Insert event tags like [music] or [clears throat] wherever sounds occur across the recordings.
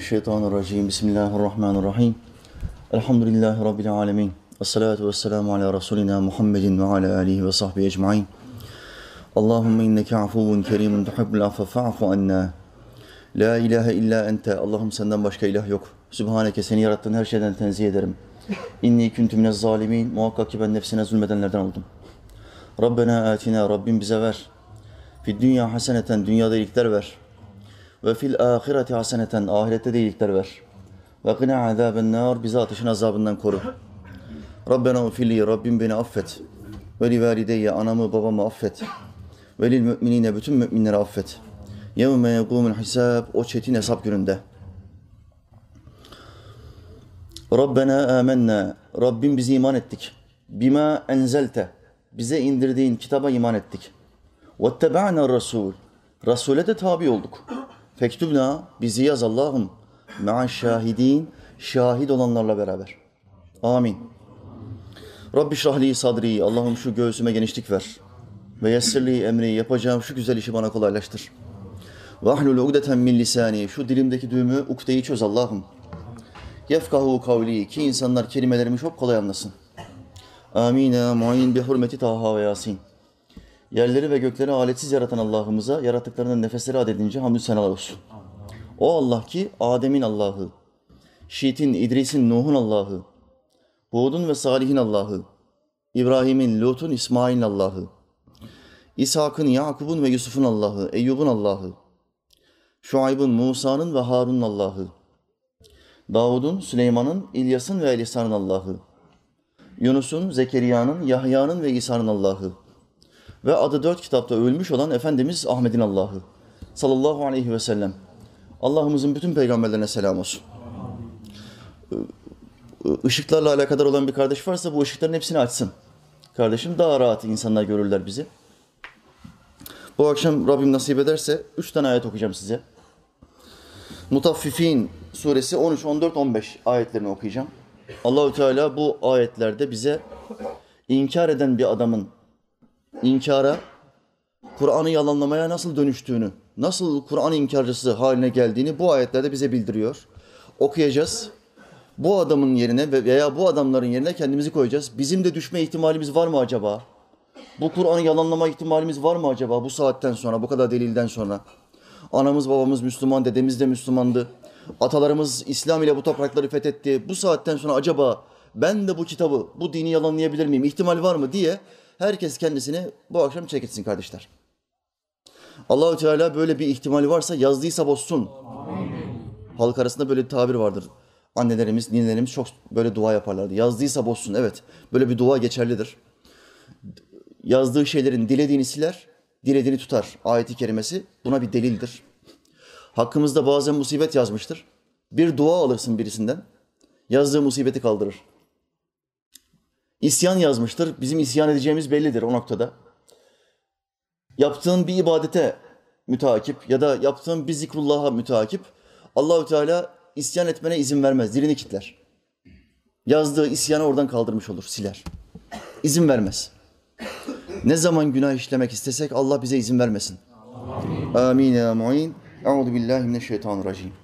Şeytanirracim. Bismillahirrahmanirrahim. Elhamdülillahi Rabbil alemin. Esselatu vesselamu ala Resulina Muhammedin ve ala alihi ve sahbihi ecmain. Allahümme inneke afuvun kerimun tuhibbul affe fa'fu anna. La ilahe illa ente. Allah'ım senden başka ilah yok. Sübhaneke seni yarattığın her şeyden tenzih ederim. İnni kuntu minez zalimin. Muhakkak ki ben nefsine zulmedenlerden oldum. Rabbena atina. Rabbim bize ver. Fid dünya haseneten. Dünyada iyilikler ver. Ve fil ahireti haseneten ahirette de iyilikler ver. Ve qina azaben nar bizi ateşin azabından koru. Rabbena ufili Rabbim beni affet. Ve li valideyye anamı babamı affet. Ve lil müminine bütün müminleri affet. Yevme yegumul hisab o çetin hesap gününde. Rabbena amennâ Rabbim bizi iman ettik. Bima enzelte bize indirdiğin kitaba iman ettik. Vetteba'na Resul Resul'e de tabi olduk. Fektubna bizi yaz Allah'ım. Ma'a şahidin şahit olanlarla beraber. Amin. Rabbi şrahli sadri Allah'ım şu göğsüme genişlik ver. Ve yessirli emri yapacağım şu güzel işi bana kolaylaştır. Ve ahlul ugdeten min lisani şu dilimdeki düğümü ukdeyi çöz Allah'ım. Yefkahu kavli ki insanlar kelimelerimi çok kolay anlasın. Amin. Mu'in bi hurmeti Taha ve Yasin. Yerleri ve gökleri aletsiz yaratan Allah'ımıza yarattıklarının nefesleri adedince hamdü senalar olsun. O Allah ki Adem'in Allah'ı, Şiit'in, İdris'in, Nuh'un Allah'ı, Hud'un ve Salih'in Allah'ı, İbrahim'in, Lut'un, İsmail'in Allah'ı, İshak'ın, Yakub'un ve Yusuf'un Allah'ı, Eyyub'un Allah'ı, Şuayb'ın, Musa'nın ve Harun'un Allah'ı, Davud'un, Süleyman'ın, İlyas'ın ve Elisa'nın Allah'ı, Yunus'un, Zekeriya'nın, Yahya'nın ve İsa'nın Allah'ı, ve adı dört kitapta övülmüş olan Efendimiz Ahmet'in Allah'ı sallallahu aleyhi ve sellem. Allah'ımızın bütün peygamberlerine selam olsun. Işıklarla alakadar olan bir kardeş varsa bu ışıkların hepsini açsın. Kardeşim daha rahat insanlar görürler bizi. Bu akşam Rabbim nasip ederse üç tane ayet okuyacağım size. Mutaffifin suresi 13, 14, 15 ayetlerini okuyacağım. Allahü Teala bu ayetlerde bize inkar eden bir adamın inkara, Kur'an'ı yalanlamaya nasıl dönüştüğünü, nasıl Kur'an inkarcısı haline geldiğini bu ayetlerde bize bildiriyor. Okuyacağız. Bu adamın yerine veya bu adamların yerine kendimizi koyacağız. Bizim de düşme ihtimalimiz var mı acaba? Bu Kur'an'ı yalanlama ihtimalimiz var mı acaba bu saatten sonra, bu kadar delilden sonra? Anamız babamız Müslüman, dedemiz de Müslümandı. Atalarımız İslam ile bu toprakları fethetti. Bu saatten sonra acaba ben de bu kitabı, bu dini yalanlayabilir miyim? İhtimal var mı diye herkes kendisini bu akşam çekitsin kardeşler. Allahü Teala böyle bir ihtimali varsa yazdıysa bozsun. Halk arasında böyle bir tabir vardır. Annelerimiz, ninelerimiz çok böyle dua yaparlardı. Yazdıysa bozsun. Evet. Böyle bir dua geçerlidir. Yazdığı şeylerin dilediğini siler, dilediğini tutar. Ayeti kerimesi buna bir delildir. Hakkımızda bazen musibet yazmıştır. Bir dua alırsın birisinden. Yazdığı musibeti kaldırır. İsyan yazmıştır. Bizim isyan edeceğimiz bellidir o noktada. Yaptığın bir ibadete müteakip ya da yaptığın bir zikrullah'a müteakip Allahü Teala isyan etmene izin vermez. Dilini kitler. Yazdığı isyanı oradan kaldırmış olur, siler. İzin vermez. Ne zaman günah işlemek istesek Allah bize izin vermesin. Amin ya mu'in. Euzu billahi.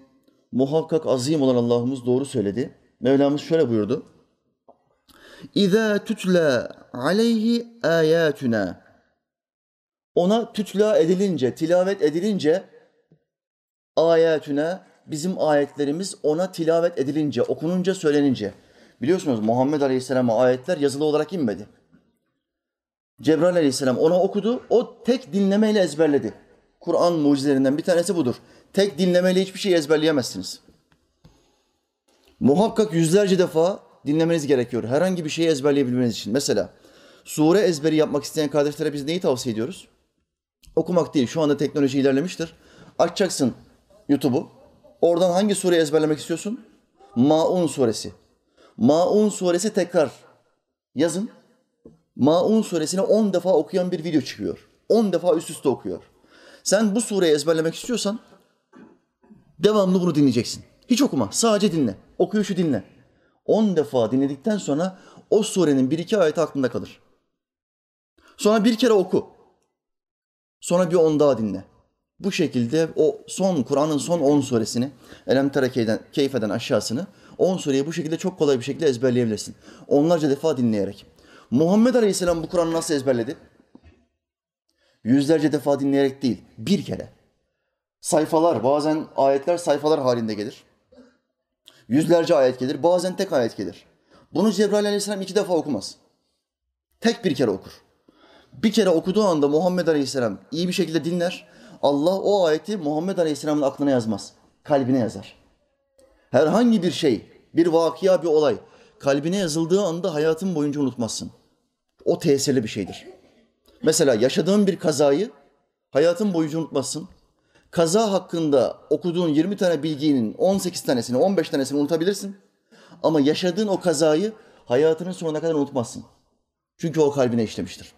Muhakkak azim olan Allah'ımız doğru söyledi. Mevlamız şöyle buyurdu. İza tutla aleyhi ayatuna. Ona tutla edilince, tilavet edilince ayetüne bizim ayetlerimiz ona tilavet edilince, okununca, söylenince. Biliyorsunuz Muhammed Aleyhisselam'a ayetler yazılı olarak inmedi. Cebrail Aleyhisselam ona okudu, o tek dinlemeyle ezberledi. Kur'an mucizelerinden bir tanesi budur. Tek dinlemeyle hiçbir şey ezberleyemezsiniz. Muhakkak yüzlerce defa dinlemeniz gerekiyor. Herhangi bir şeyi ezberleyebilmeniz için. Mesela sure ezberi yapmak isteyen kardeşlere biz neyi tavsiye ediyoruz? Okumak değil. Şu anda teknoloji ilerlemiştir. Açacaksın YouTube'u. Oradan hangi sureyi ezberlemek istiyorsun? Maun suresi. Maun suresi tekrar yazın. Maun suresini 10 defa okuyan bir video çıkıyor. 10 defa üst üste okuyor. Sen bu sureyi ezberlemek istiyorsan devamlı bunu dinleyeceksin. Hiç okuma, sadece dinle. Okuyuşu dinle. 10 defa dinledikten sonra o surenin bir iki ayeti aklında kalır. Sonra bir kere oku. Sonra bir on daha dinle. Bu şekilde o son Kur'an'ın son 10 suresini Elem Tere Keyfe'den aşağısını 10 sureyi bu şekilde çok kolay bir şekilde ezberleyebilirsin. Onlarca defa dinleyerek. Muhammed Aleyhisselam bu Kur'an'ı nasıl ezberledi? Yüzlerce defa dinleyerek değil, bir kere. Sayfalar, bazen ayetler sayfalar halinde gelir. Yüzlerce ayet gelir, bazen tek ayet gelir. Bunu Cebrail Aleyhisselam iki defa okumaz. Tek bir kere okur. Bir kere okuduğu anda Muhammed Aleyhisselam iyi bir şekilde dinler. Allah o ayeti Muhammed Aleyhisselam'ın aklına yazmaz. Kalbine yazar. Herhangi bir şey, bir vakia, bir olay kalbine yazıldığı anda hayatın boyunca unutmazsın. O tesirli bir şeydir. Mesela yaşadığın bir kazayı hayatın boyunca unutmazsın. Kaza hakkında okuduğun 20 tane bilginin 18 tanesini, 15 tanesini unutabilirsin. Ama yaşadığın o kazayı hayatının sonuna kadar unutmazsın. Çünkü o kalbine işlemiştir.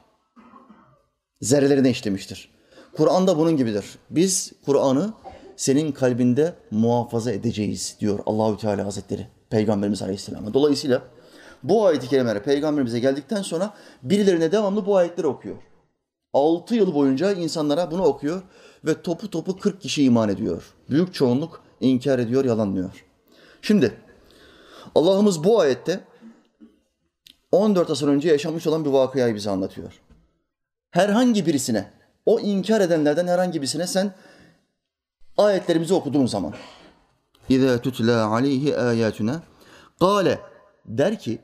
Zerrelerine işlemiştir. Kur'an da bunun gibidir. Biz Kur'an'ı senin kalbinde muhafaza edeceğiz diyor Allahü Teala Hazretleri Peygamberimiz Aleyhisselam'a. Dolayısıyla bu ayeti kerimeler peygamberimize geldikten sonra birilerine devamlı bu ayetleri okuyor. 6 yıl boyunca insanlara bunu okuyor ve topu topu 40 kişi iman ediyor. Büyük çoğunluk inkar ediyor, yalanlıyor. Şimdi Allah'ımız bu ayette 14 asır önce yaşanmış olan bir vakayayı bize anlatıyor. Herhangi birisine, o inkar edenlerden herhangi birisine sen ayetlerimizi okuduğun zaman İza tutla aleyhi ayatuna Kale der ki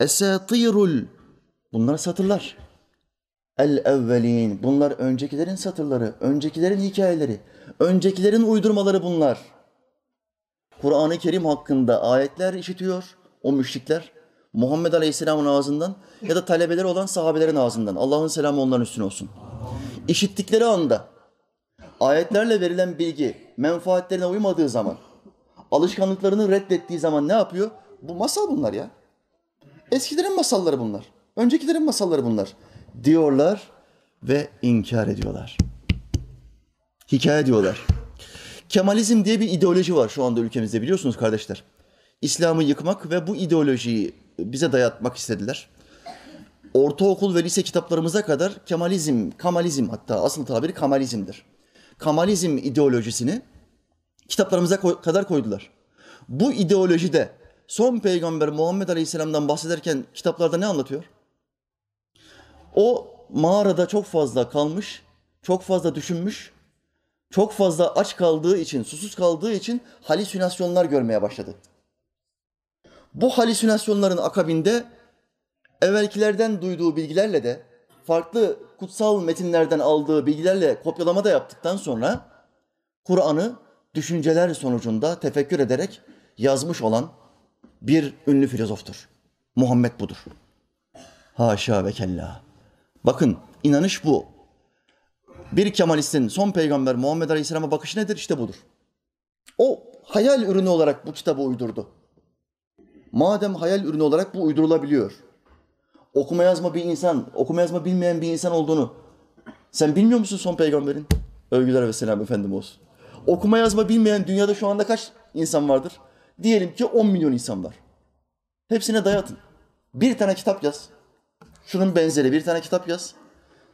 Esatirul Bunlar satırlar. El evvelin. Bunlar öncekilerin satırları, öncekilerin hikayeleri, öncekilerin uydurmaları bunlar. Kur'an-ı Kerim hakkında ayetler işitiyor o müşrikler. Muhammed Aleyhisselam'ın ağzından ya da talebeleri olan sahabelerin ağzından. Allah'ın selamı onların üstüne olsun. İşittikleri anda ayetlerle verilen bilgi menfaatlerine uymadığı zaman, alışkanlıklarını reddettiği zaman ne yapıyor? Bu masal bunlar ya. Eskilerin masalları bunlar. Öncekilerin masalları bunlar. Diyorlar ve inkar ediyorlar. Hikaye diyorlar. Kemalizm diye bir ideoloji var şu anda ülkemizde biliyorsunuz kardeşler. İslam'ı yıkmak ve bu ideolojiyi bize dayatmak istediler. Ortaokul ve lise kitaplarımıza kadar Kemalizm, Kamalizm hatta asıl tabiri Kamalizm'dir. Kamalizm ideolojisini kitaplarımıza koy, kadar koydular. Bu ideolojide son peygamber Muhammed Aleyhisselam'dan bahsederken kitaplarda ne anlatıyor? O mağarada çok fazla kalmış, çok fazla düşünmüş, çok fazla aç kaldığı için, susuz kaldığı için halüsinasyonlar görmeye başladı. Bu halüsinasyonların akabinde evvelkilerden duyduğu bilgilerle de farklı kutsal metinlerden aldığı bilgilerle kopyalama da yaptıktan sonra Kur'an'ı düşünceler sonucunda tefekkür ederek yazmış olan bir ünlü filozoftur. Muhammed budur. Haşa ve kella. Bakın inanış bu. Bir Kemalistin son peygamber Muhammed Aleyhisselam'a bakışı nedir? İşte budur. O hayal ürünü olarak bu kitabı uydurdu. Madem hayal ürünü olarak bu uydurulabiliyor. Okuma yazma bir insan, okuma yazma bilmeyen bir insan olduğunu sen bilmiyor musun son peygamberin? Övgüler ve selam efendim olsun. Okuma yazma bilmeyen dünyada şu anda kaç insan vardır? Diyelim ki 10 milyon insan var. Hepsine dayatın. Bir tane kitap yaz. Şunun benzeri bir tane kitap yaz.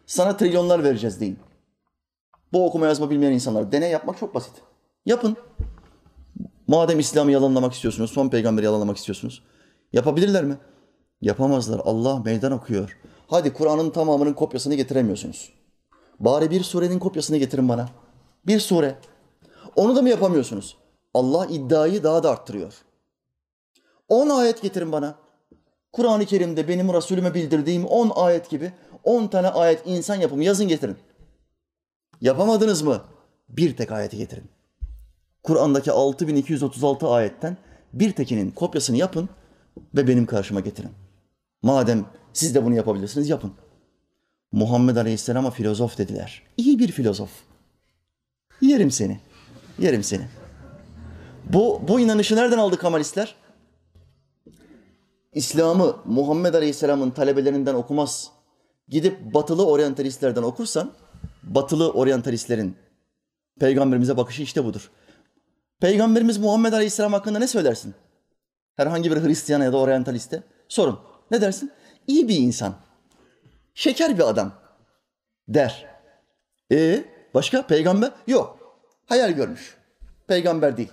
Sana trilyonlar vereceğiz deyin. Bu okuma yazma bilmeyen insanlar. Deney yapmak çok basit. Yapın. Madem İslam'ı yalanlamak istiyorsunuz, son peygamberi yalanlamak istiyorsunuz. Yapabilirler mi? Yapamazlar. Allah meydan okuyor. Hadi Kur'an'ın tamamının kopyasını getiremiyorsunuz. Bari bir surenin kopyasını getirin bana. Bir sure. Onu da mı yapamıyorsunuz? Allah iddiayı daha da arttırıyor. 10 ayet getirin bana. Kur'an-ı Kerim'de benim Resulüme bildirdiğim 10 ayet gibi 10 tane ayet insan yapımı yazın getirin. Yapamadınız mı? Bir tek ayeti getirin. Kur'an'daki 6236 ayetten bir tekinin kopyasını yapın ve benim karşıma getirin. Madem siz de bunu yapabilirsiniz yapın. Muhammed Aleyhisselam'a filozof dediler. İyi bir filozof. Yerim seni. Yerim seni. Bu, bu inanışı nereden aldı Kemalistler? İslam'ı Muhammed Aleyhisselam'ın talebelerinden okumaz. Gidip batılı oryantalistlerden okursan, batılı oryantalistlerin peygamberimize bakışı işte budur. Peygamberimiz Muhammed Aleyhisselam hakkında ne söylersin? Herhangi bir Hristiyan ya da oryantaliste sorun. Ne dersin? İyi bir insan. Şeker bir adam der. E başka peygamber? Yok. Hayal görmüş. Peygamber değil.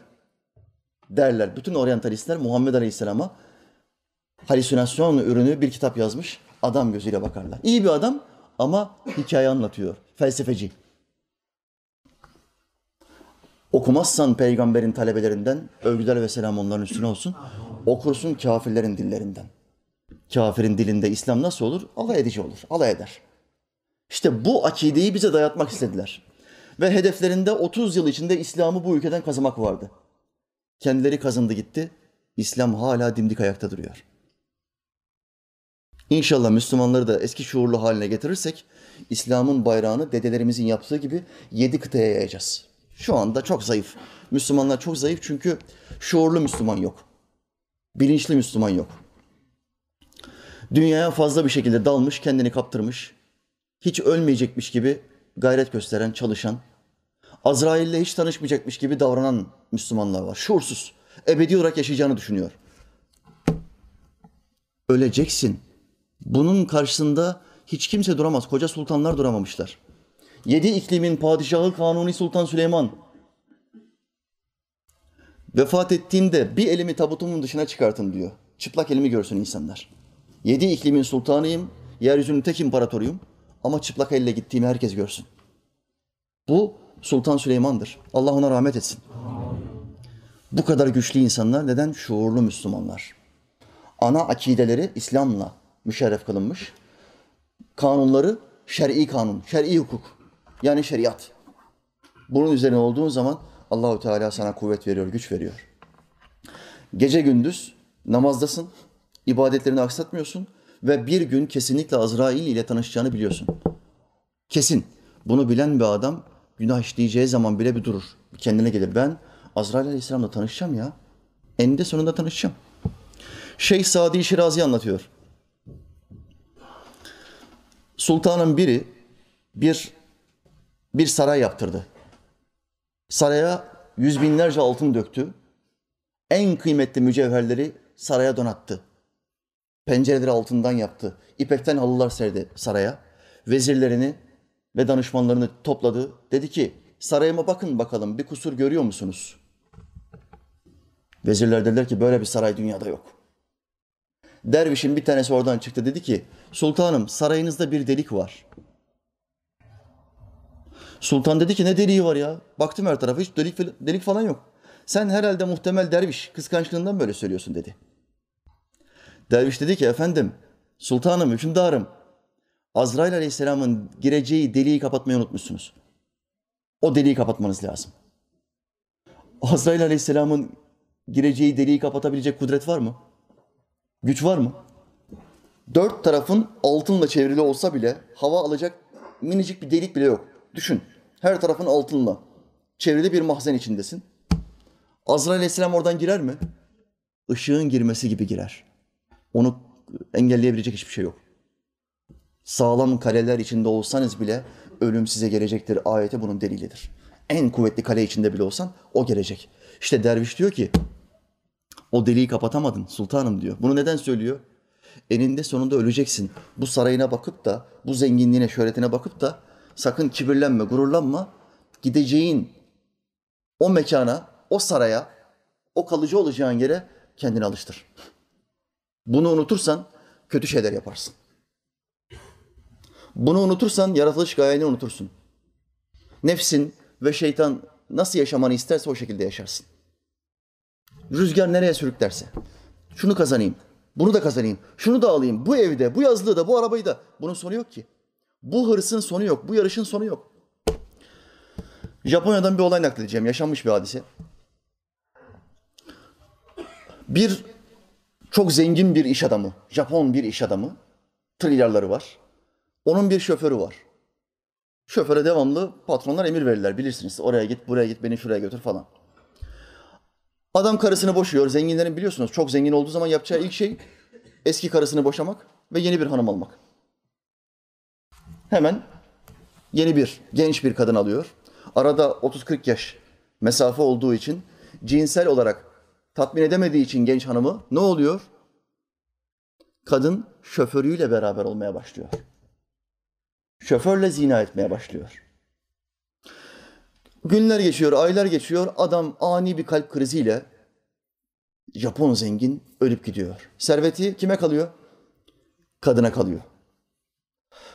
Derler. Bütün oryantalistler Muhammed Aleyhisselam'a halüsinasyon ürünü bir kitap yazmış. Adam gözüyle bakarlar. İyi bir adam ama hikaye anlatıyor. Felsefeci. Okumazsan peygamberin talebelerinden, övgüler ve selam onların üstüne olsun. Okursun kafirlerin dillerinden. Kafirin dilinde İslam nasıl olur? Alay edici olur, alay eder. İşte bu akideyi bize dayatmak istediler. Ve hedeflerinde 30 yıl içinde İslam'ı bu ülkeden kazımak vardı. Kendileri kazındı gitti. İslam hala dimdik ayakta duruyor. İnşallah Müslümanları da eski şuurlu haline getirirsek İslam'ın bayrağını dedelerimizin yaptığı gibi yedi kıtaya yayacağız. Şu anda çok zayıf. Müslümanlar çok zayıf çünkü şuurlu Müslüman yok. Bilinçli Müslüman yok. Dünyaya fazla bir şekilde dalmış, kendini kaptırmış, hiç ölmeyecekmiş gibi gayret gösteren, çalışan, Azrail'le hiç tanışmayacakmış gibi davranan Müslümanlar var. Şuursuz, ebedi olarak yaşayacağını düşünüyor. Öleceksin. Bunun karşısında hiç kimse duramaz. Koca sultanlar duramamışlar. Yedi iklimin padişahı Kanuni Sultan Süleyman. Vefat ettiğimde bir elimi tabutumun dışına çıkartın diyor. Çıplak elimi görsün insanlar. Yedi iklimin sultanıyım, yeryüzünün tek imparatoruyum ama çıplak elle gittiğimi herkes görsün. Bu Sultan Süleyman'dır. Allah ona rahmet etsin. Bu kadar güçlü insanlar neden? Şuurlu Müslümanlar. Ana akideleri İslam'la müşerref kılınmış. Kanunları şer'i kanun, şer'i hukuk. Yani şeriat. Bunun üzerine olduğun zaman Allahu Teala sana kuvvet veriyor, güç veriyor. Gece gündüz namazdasın, ibadetlerini aksatmıyorsun ve bir gün kesinlikle Azrail ile tanışacağını biliyorsun. Kesin. Bunu bilen bir adam günah işleyeceği zaman bile bir durur. Kendine gelir. Ben Azrail Aleyhisselam'la tanışacağım ya. Eninde sonunda tanışacağım. Şeyh Sadi Şirazi anlatıyor. Sultanın biri bir bir saray yaptırdı. Saraya yüz binlerce altın döktü. En kıymetli mücevherleri saraya donattı. Pencereleri altından yaptı. İpekten halılar serdi saraya. Vezirlerini ve danışmanlarını topladı. Dedi ki sarayıma bakın bakalım bir kusur görüyor musunuz? Vezirler dediler ki böyle bir saray dünyada yok. Dervişin bir tanesi oradan çıktı dedi ki sultanım sarayınızda bir delik var. Sultan dedi ki ne deliği var ya? Baktım her tarafa hiç delik, delik falan yok. Sen herhalde muhtemel derviş kıskançlığından böyle söylüyorsun dedi. Derviş dedi ki efendim sultanım hükümdarım Azrail aleyhisselamın gireceği deliği kapatmayı unutmuşsunuz. O deliği kapatmanız lazım. Azrail aleyhisselamın gireceği deliği kapatabilecek kudret var mı? Güç var mı? Dört tarafın altınla çevrili olsa bile hava alacak minicik bir delik bile yok. Düşün. Her tarafın altınla çevrili bir mahzen içindesin. Azrail aleyhisselam oradan girer mi? Işığın girmesi gibi girer. Onu engelleyebilecek hiçbir şey yok. Sağlam kaleler içinde olsanız bile ölüm size gelecektir. Ayete bunun delilidir. En kuvvetli kale içinde bile olsan o gelecek. İşte derviş diyor ki o deliği kapatamadın sultanım diyor. Bunu neden söylüyor? Eninde sonunda öleceksin. Bu sarayına bakıp da, bu zenginliğine, şöhretine bakıp da sakın kibirlenme, gururlanma. Gideceğin o mekana, o saraya, o kalıcı olacağın yere kendini alıştır. Bunu unutursan kötü şeyler yaparsın. Bunu unutursan yaratılış gayeni unutursun. Nefsin ve şeytan nasıl yaşamanı isterse o şekilde yaşarsın. Rüzgar nereye sürüklerse. Şunu kazanayım, bunu da kazanayım, şunu da alayım, bu evde, bu yazlığı da, bu arabayı da. Bunun sonu yok ki. Bu hırsın sonu yok, bu yarışın sonu yok. Japonya'dan bir olay nakledeceğim, yaşanmış bir hadise. Bir çok zengin bir iş adamı, Japon bir iş adamı, trilyarları var. Onun bir şoförü var. Şoföre devamlı patronlar emir verirler bilirsiniz. Oraya git, buraya git, beni şuraya götür falan. Adam karısını boşuyor. Zenginlerin biliyorsunuz çok zengin olduğu zaman yapacağı ilk şey eski karısını boşamak ve yeni bir hanım almak. Hemen yeni bir genç bir kadın alıyor. Arada 30-40 yaş mesafe olduğu için cinsel olarak tatmin edemediği için genç hanımı ne oluyor? Kadın şoförüyle beraber olmaya başlıyor. Şoförle zina etmeye başlıyor. Günler geçiyor, aylar geçiyor. Adam ani bir kalp kriziyle Japon zengin ölüp gidiyor. Serveti kime kalıyor? Kadına kalıyor.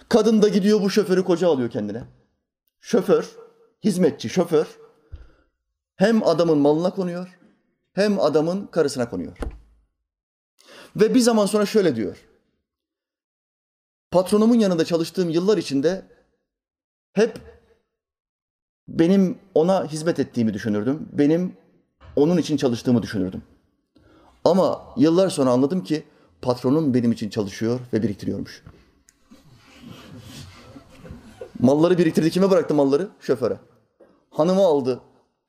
Kadın da gidiyor bu şoförü koca alıyor kendine. Şoför, hizmetçi şoför hem adamın malına konuyor hem adamın karısına konuyor. Ve bir zaman sonra şöyle diyor. Patronumun yanında çalıştığım yıllar içinde hep benim ona hizmet ettiğimi düşünürdüm. Benim onun için çalıştığımı düşünürdüm. Ama yıllar sonra anladım ki patronum benim için çalışıyor ve biriktiriyormuş. Malları biriktirdi. Kime bıraktı malları? Şoföre. Hanımı aldı.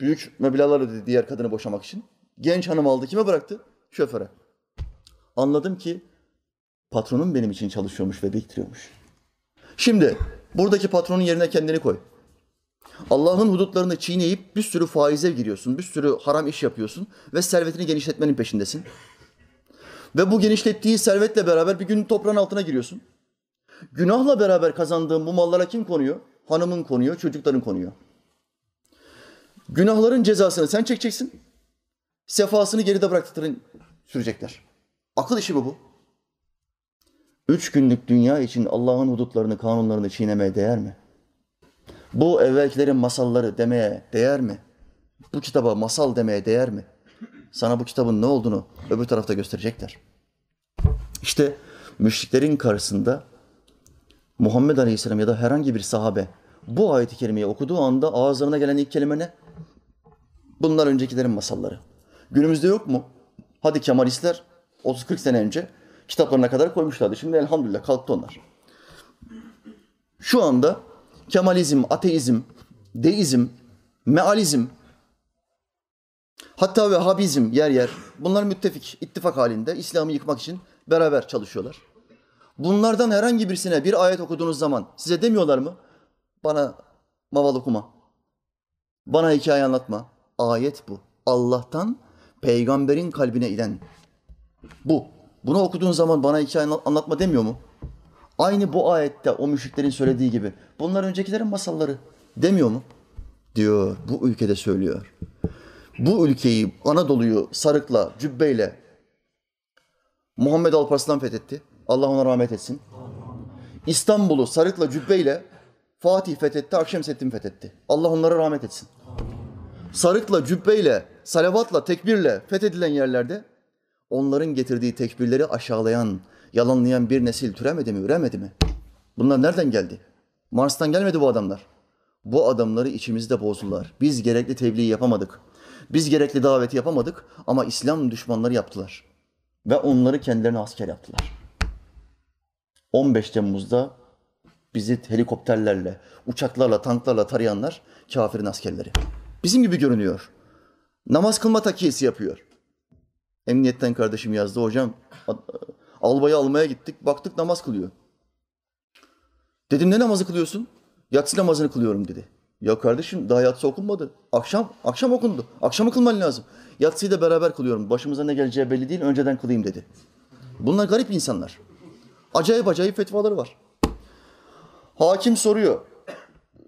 Büyük meblağlar ödedi diğer kadını boşamak için. Genç hanım aldı. Kime bıraktı? Şoföre. Anladım ki patronum benim için çalışıyormuş ve biriktiriyormuş. Şimdi buradaki patronun yerine kendini koy. Allah'ın hudutlarını çiğneyip bir sürü faize giriyorsun, bir sürü haram iş yapıyorsun ve servetini genişletmenin peşindesin. Ve bu genişlettiği servetle beraber bir gün toprağın altına giriyorsun. Günahla beraber kazandığın bu mallara kim konuyor? Hanımın konuyor, çocukların konuyor. Günahların cezasını sen çekeceksin. Sefasını geride bıraktıkların sürecekler. Akıl işi mi bu? Üç günlük dünya için Allah'ın hudutlarını, kanunlarını çiğnemeye değer mi? Bu evvelkilerin masalları demeye değer mi? Bu kitaba masal demeye değer mi? Sana bu kitabın ne olduğunu öbür tarafta gösterecekler. İşte müşriklerin karşısında Muhammed Aleyhisselam ya da herhangi bir sahabe bu ayeti kerimeyi okuduğu anda ağızlarına gelen ilk kelime ne? Bunlar öncekilerin masalları. Günümüzde yok mu? Hadi Kemalistler 30-40 sene önce kitaplarına kadar koymuşlardı. Şimdi elhamdülillah kalktı onlar. Şu anda Kemalizm, ateizm, deizm, mealizm, hatta Vehhabizm yer yer bunlar müttefik, ittifak halinde İslam'ı yıkmak için beraber çalışıyorlar. Bunlardan herhangi birisine bir ayet okuduğunuz zaman size demiyorlar mı? Bana maval okuma. Bana hikaye anlatma. Ayet bu. Allah'tan peygamberin kalbine inen. Bu. Bunu okuduğun zaman bana hikaye anlatma demiyor mu? Aynı bu ayette o müşriklerin söylediği gibi. Bunlar öncekilerin masalları demiyor mu? Diyor. Bu ülkede söylüyor. Bu ülkeyi, Anadolu'yu sarıkla, cübbeyle Muhammed Alparslan fethetti. Allah ona rahmet etsin. İstanbul'u sarıkla, cübbeyle Fatih fethetti, Akşemseddin fethetti. Allah onlara rahmet etsin. Sarıkla, cübbeyle, salavatla, tekbirle fethedilen yerlerde onların getirdiği tekbirleri aşağılayan, yalanlayan bir nesil türemedi mi, üremedi mi? Bunlar nereden geldi? Mars'tan gelmedi bu adamlar. Bu adamları içimizde bozdular. Biz gerekli tebliği yapamadık. Biz gerekli daveti yapamadık ama İslam düşmanları yaptılar. Ve onları kendilerine asker yaptılar. 15 Temmuz'da bizi helikopterlerle, uçaklarla, tanklarla tarayanlar kafirin askerleri. Bizim gibi görünüyor. Namaz kılma takiyesi yapıyor. Emniyetten kardeşim yazdı. Hocam albayı almaya gittik. Baktık namaz kılıyor. Dedim ne namazı kılıyorsun? Yatsı namazını kılıyorum dedi. Ya kardeşim daha yatsı okunmadı. Akşam, akşam okundu. Akşamı kılman lazım. Yatsıyı da beraber kılıyorum. Başımıza ne geleceği belli değil. Önceden kılayım dedi. Bunlar garip insanlar. Acayip acayip fetvaları var. Hakim soruyor.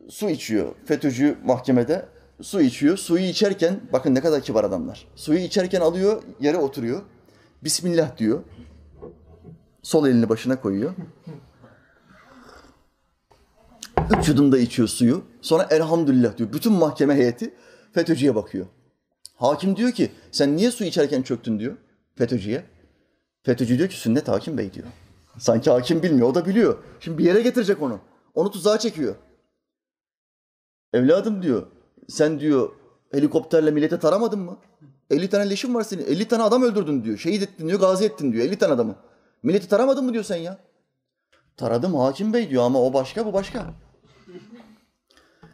Su içiyor. FETÖ'cü mahkemede su içiyor. Suyu içerken, bakın ne kadar kibar adamlar. Suyu içerken alıyor, yere oturuyor. Bismillah diyor. Sol elini başına koyuyor. Üç yudumda içiyor suyu. Sonra elhamdülillah diyor. Bütün mahkeme heyeti FETÖ'cüye bakıyor. Hakim diyor ki sen niye su içerken çöktün diyor FETÖ'cüye. FETÖ'cü diyor ki sünnet hakim bey diyor. Sanki hakim bilmiyor, o da biliyor. Şimdi bir yere getirecek onu. Onu tuzağa çekiyor. Evladım diyor, sen diyor helikopterle millete taramadın mı? 50 tane leşin var senin. 50 tane adam öldürdün diyor. Şehit ettin diyor, gazi ettin diyor. 50 tane adamı. Milleti taramadın mı diyor sen ya? Taradım hakim bey diyor ama o başka bu başka.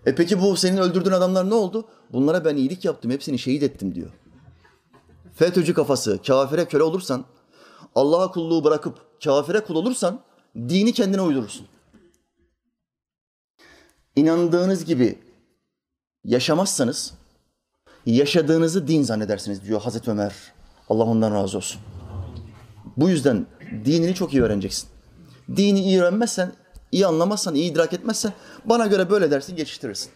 E peki bu senin öldürdüğün adamlar ne oldu? Bunlara ben iyilik yaptım, hepsini şehit ettim diyor. FETÖ'cü kafası, kafire köle olursan, Allah'a kulluğu bırakıp kafire kul olursan dini kendine uydurursun. İnandığınız gibi yaşamazsanız yaşadığınızı din zannedersiniz diyor Hazreti Ömer. Allah ondan razı olsun. Bu yüzden dinini çok iyi öğreneceksin. Dini iyi öğrenmezsen, iyi anlamazsan, iyi idrak etmezsen bana göre böyle dersin geçiştirirsin.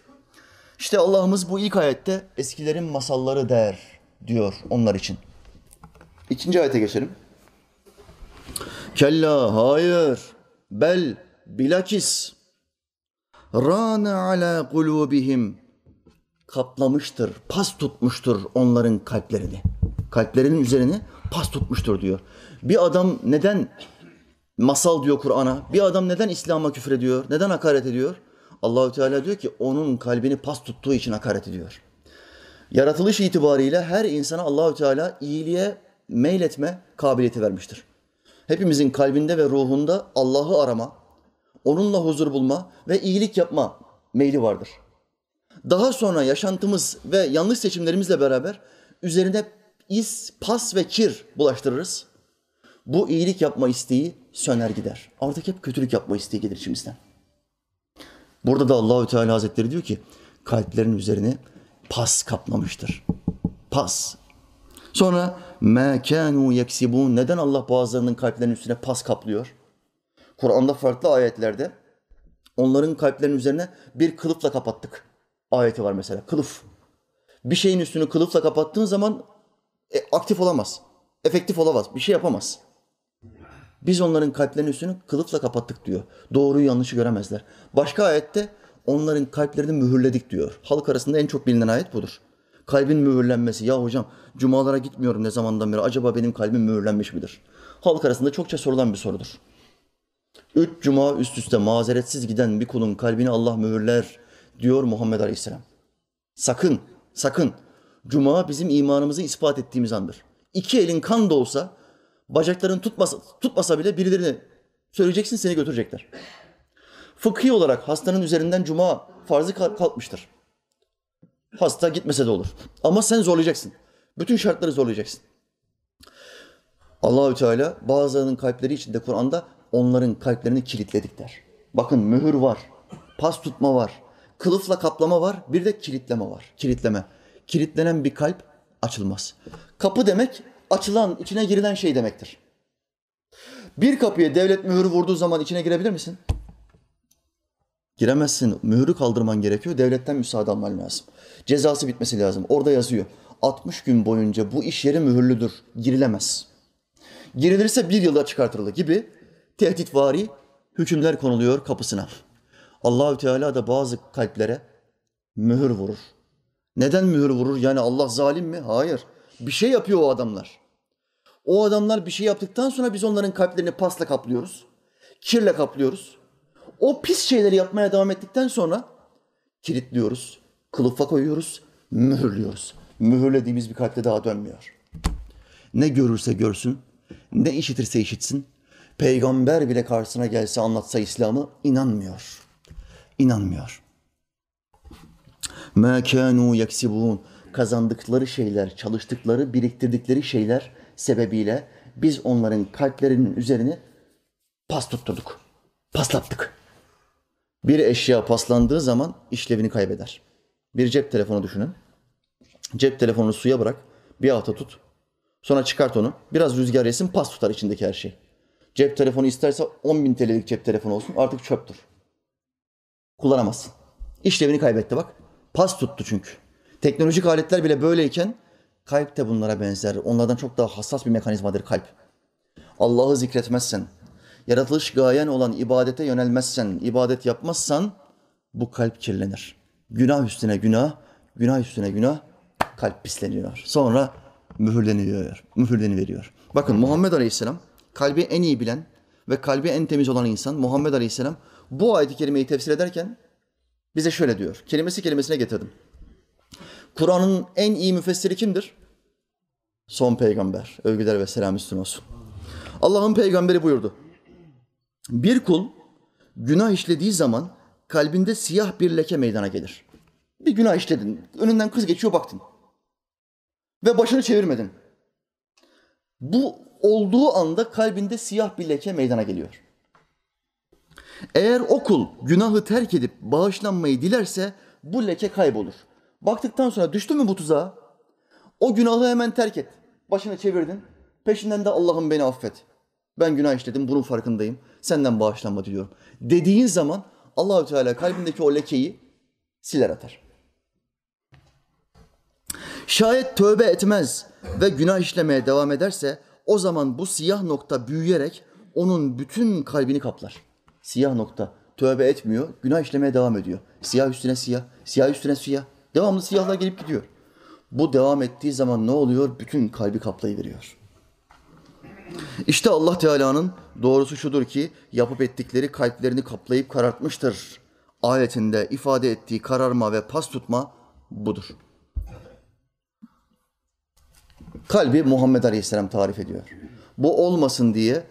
İşte Allah'ımız bu ilk ayette eskilerin masalları der diyor onlar için. İkinci ayete geçelim. Kella hayır bel bilakis râne alâ kulûbihim kaplamıştır, pas tutmuştur onların kalplerini. Kalplerinin üzerini pas tutmuştur diyor. Bir adam neden masal diyor Kur'an'a? Bir adam neden İslam'a küfür ediyor? Neden hakaret ediyor? Allahü Teala diyor ki onun kalbini pas tuttuğu için hakaret ediyor. Yaratılış itibariyle her insana Allahü Teala iyiliğe meyletme kabiliyeti vermiştir. Hepimizin kalbinde ve ruhunda Allah'ı arama, onunla huzur bulma ve iyilik yapma meyli vardır. Daha sonra yaşantımız ve yanlış seçimlerimizle beraber üzerine iz, pas ve kir bulaştırırız. Bu iyilik yapma isteği söner gider. Artık hep kötülük yapma isteği gelir içimizden. Burada da Allahü Teala Hazretleri diyor ki kalplerin üzerine pas kaplamıştır. Pas. Sonra me kanu yeksibun. Neden Allah bazılarının kalplerinin üstüne pas kaplıyor? Kur'an'da farklı ayetlerde onların kalplerinin üzerine bir kılıfla kapattık. Ayeti var mesela. Kılıf. Bir şeyin üstünü kılıfla kapattığın zaman e, aktif olamaz. Efektif olamaz. Bir şey yapamaz. Biz onların kalplerinin üstünü kılıfla kapattık diyor. Doğruyu yanlışı göremezler. Başka ayette onların kalplerini mühürledik diyor. Halk arasında en çok bilinen ayet budur. Kalbin mühürlenmesi. Ya hocam cumalara gitmiyorum ne zamandan beri. Acaba benim kalbim mühürlenmiş midir? Halk arasında çokça sorulan bir sorudur. Üç cuma üst üste mazeretsiz giden bir kulun kalbini Allah mühürler diyor Muhammed Aleyhisselam. Sakın, sakın. Cuma bizim imanımızı ispat ettiğimiz andır. İki elin kan da olsa, bacakların tutmasa, tutmasa bile birilerini söyleyeceksin seni götürecekler. Fıkhi olarak hastanın üzerinden cuma farzı kalkmıştır. Hasta gitmese de olur. Ama sen zorlayacaksın. Bütün şartları zorlayacaksın. Allahü Teala bazılarının kalpleri içinde Kur'an'da onların kalplerini kilitledik der. Bakın mühür var, pas tutma var, kılıfla kaplama var, bir de kilitleme var. Kilitleme. Kilitlenen bir kalp açılmaz. Kapı demek açılan, içine girilen şey demektir. Bir kapıya devlet mühürü vurduğu zaman içine girebilir misin? Giremezsin. Mühürü kaldırman gerekiyor. Devletten müsaade alman lazım. Cezası bitmesi lazım. Orada yazıyor. 60 gün boyunca bu iş yeri mühürlüdür. Girilemez. Girilirse bir yılda çıkartılır gibi tehditvari hükümler konuluyor kapısına. Allahü Teala da bazı kalplere mühür vurur. Neden mühür vurur? Yani Allah zalim mi? Hayır. Bir şey yapıyor o adamlar. O adamlar bir şey yaptıktan sonra biz onların kalplerini pasla kaplıyoruz. Kirle kaplıyoruz. O pis şeyleri yapmaya devam ettikten sonra kilitliyoruz, kılıfa koyuyoruz, mühürlüyoruz. Mühürlediğimiz bir kalpte daha dönmüyor. Ne görürse görsün, ne işitirse işitsin, peygamber bile karşısına gelse anlatsa İslam'ı inanmıyor. İnanmıyor. مَا كَانُوا يَكْسِبُونَ Kazandıkları şeyler, çalıştıkları, biriktirdikleri şeyler sebebiyle biz onların kalplerinin üzerini pas tutturduk. Paslattık. Bir eşya paslandığı zaman işlevini kaybeder. Bir cep telefonu düşünün. Cep telefonunu suya bırak, bir hafta tut. Sonra çıkart onu. Biraz rüzgar yesin, pas tutar içindeki her şey. Cep telefonu isterse 10 bin TL'lik cep telefonu olsun, artık çöptür. Kullanamazsın. İşlevini kaybetti bak. Pas tuttu çünkü. Teknolojik aletler bile böyleyken kalp de bunlara benzer. Onlardan çok daha hassas bir mekanizmadır kalp. Allah'ı zikretmezsen, yaratılış gayen olan ibadete yönelmezsen, ibadet yapmazsan bu kalp kirlenir. Günah üstüne günah, günah üstüne günah, kalp pisleniyor. Sonra mühürleniyor, mühürleni veriyor. Bakın Muhammed Aleyhisselam kalbi en iyi bilen ve kalbi en temiz olan insan Muhammed Aleyhisselam bu ayet-i kerimeyi tefsir ederken bize şöyle diyor. Kelimesi kelimesine getirdim. Kur'an'ın en iyi müfessiri kimdir? Son peygamber. Övgüler ve selam üstüne olsun. Allah'ın peygamberi buyurdu. Bir kul günah işlediği zaman kalbinde siyah bir leke meydana gelir. Bir günah işledin. Önünden kız geçiyor baktın. Ve başını çevirmedin. Bu olduğu anda kalbinde siyah bir leke meydana geliyor. Eğer o kul günahı terk edip bağışlanmayı dilerse bu leke kaybolur. Baktıktan sonra düştü mü bu tuzağa? O günahı hemen terk et. Başını çevirdin. Peşinden de Allah'ım beni affet. Ben günah işledim, bunun farkındayım. Senden bağışlanma diliyorum. Dediğin zaman Allahü Teala kalbindeki o lekeyi siler atar. Şayet tövbe etmez ve günah işlemeye devam ederse o zaman bu siyah nokta büyüyerek onun bütün kalbini kaplar. Siyah nokta tövbe etmiyor, günah işlemeye devam ediyor. Siyah üstüne siyah, siyah üstüne siyah. Devamlı siyahlar gelip gidiyor. Bu devam ettiği zaman ne oluyor? Bütün kalbi kaplayıveriyor. İşte Allah Teala'nın doğrusu şudur ki yapıp ettikleri kalplerini kaplayıp karartmıştır. Ayetinde ifade ettiği kararma ve pas tutma budur. Kalbi Muhammed Aleyhisselam tarif ediyor. Bu olmasın diye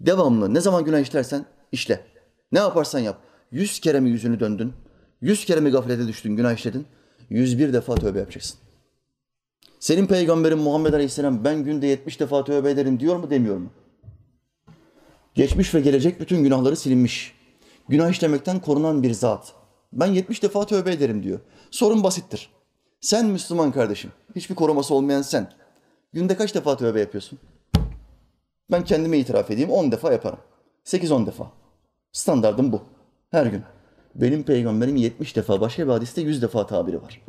devamlı ne zaman günah işlersen işle. Ne yaparsan yap. Yüz kere mi yüzünü döndün? Yüz kere mi gaflete düştün, günah işledin? Yüz bir defa tövbe yapacaksın. Senin peygamberin Muhammed Aleyhisselam ben günde yetmiş defa tövbe ederim diyor mu demiyor mu? Geçmiş ve gelecek bütün günahları silinmiş. Günah işlemekten korunan bir zat. Ben yetmiş defa tövbe ederim diyor. Sorun basittir. Sen Müslüman kardeşim, hiçbir koruması olmayan sen. Günde kaç defa tövbe yapıyorsun? Ben kendime itiraf edeyim, on defa yaparım. Sekiz on defa. Standardım bu. Her gün. Benim peygamberim yetmiş defa, başka bir hadiste yüz defa tabiri var.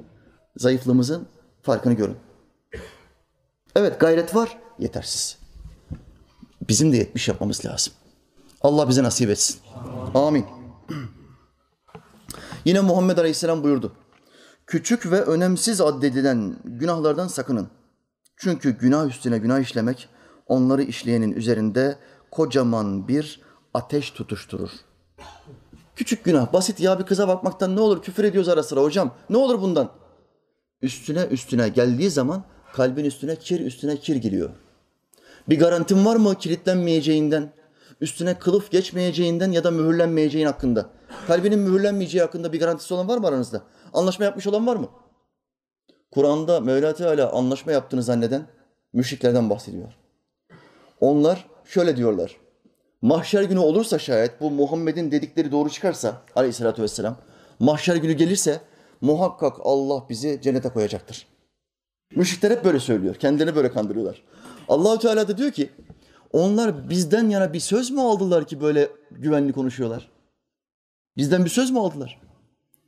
Zayıflığımızın farkını görün. Evet gayret var, yetersiz. Bizim de yetmiş yapmamız lazım. Allah bize nasip etsin. Amin. [clears throat] Yine Muhammed Aleyhisselam buyurdu. Küçük ve önemsiz addedilen günahlardan sakının. Çünkü günah üstüne günah işlemek onları işleyenin üzerinde kocaman bir ateş tutuşturur. Küçük günah, basit ya bir kıza bakmaktan ne olur küfür ediyoruz ara sıra hocam. Ne olur bundan? Üstüne üstüne geldiği zaman kalbin üstüne kir üstüne kir giriyor. Bir garantin var mı kilitlenmeyeceğinden, üstüne kılıf geçmeyeceğinden ya da mühürlenmeyeceğin hakkında? Kalbinin mühürlenmeyeceği hakkında bir garantisi olan var mı aranızda? Anlaşma yapmış olan var mı? Kur'an'da Mevla Teala anlaşma yaptığını zanneden müşriklerden bahsediyor. Onlar şöyle diyorlar. Mahşer günü olursa şayet bu Muhammed'in dedikleri doğru çıkarsa aleyhissalatü vesselam mahşer günü gelirse muhakkak Allah bizi cennete koyacaktır. Müşrikler hep böyle söylüyor. Kendilerini böyle kandırıyorlar. Allahü Teala da diyor ki onlar bizden yana bir söz mü aldılar ki böyle güvenli konuşuyorlar? Bizden bir söz mü aldılar?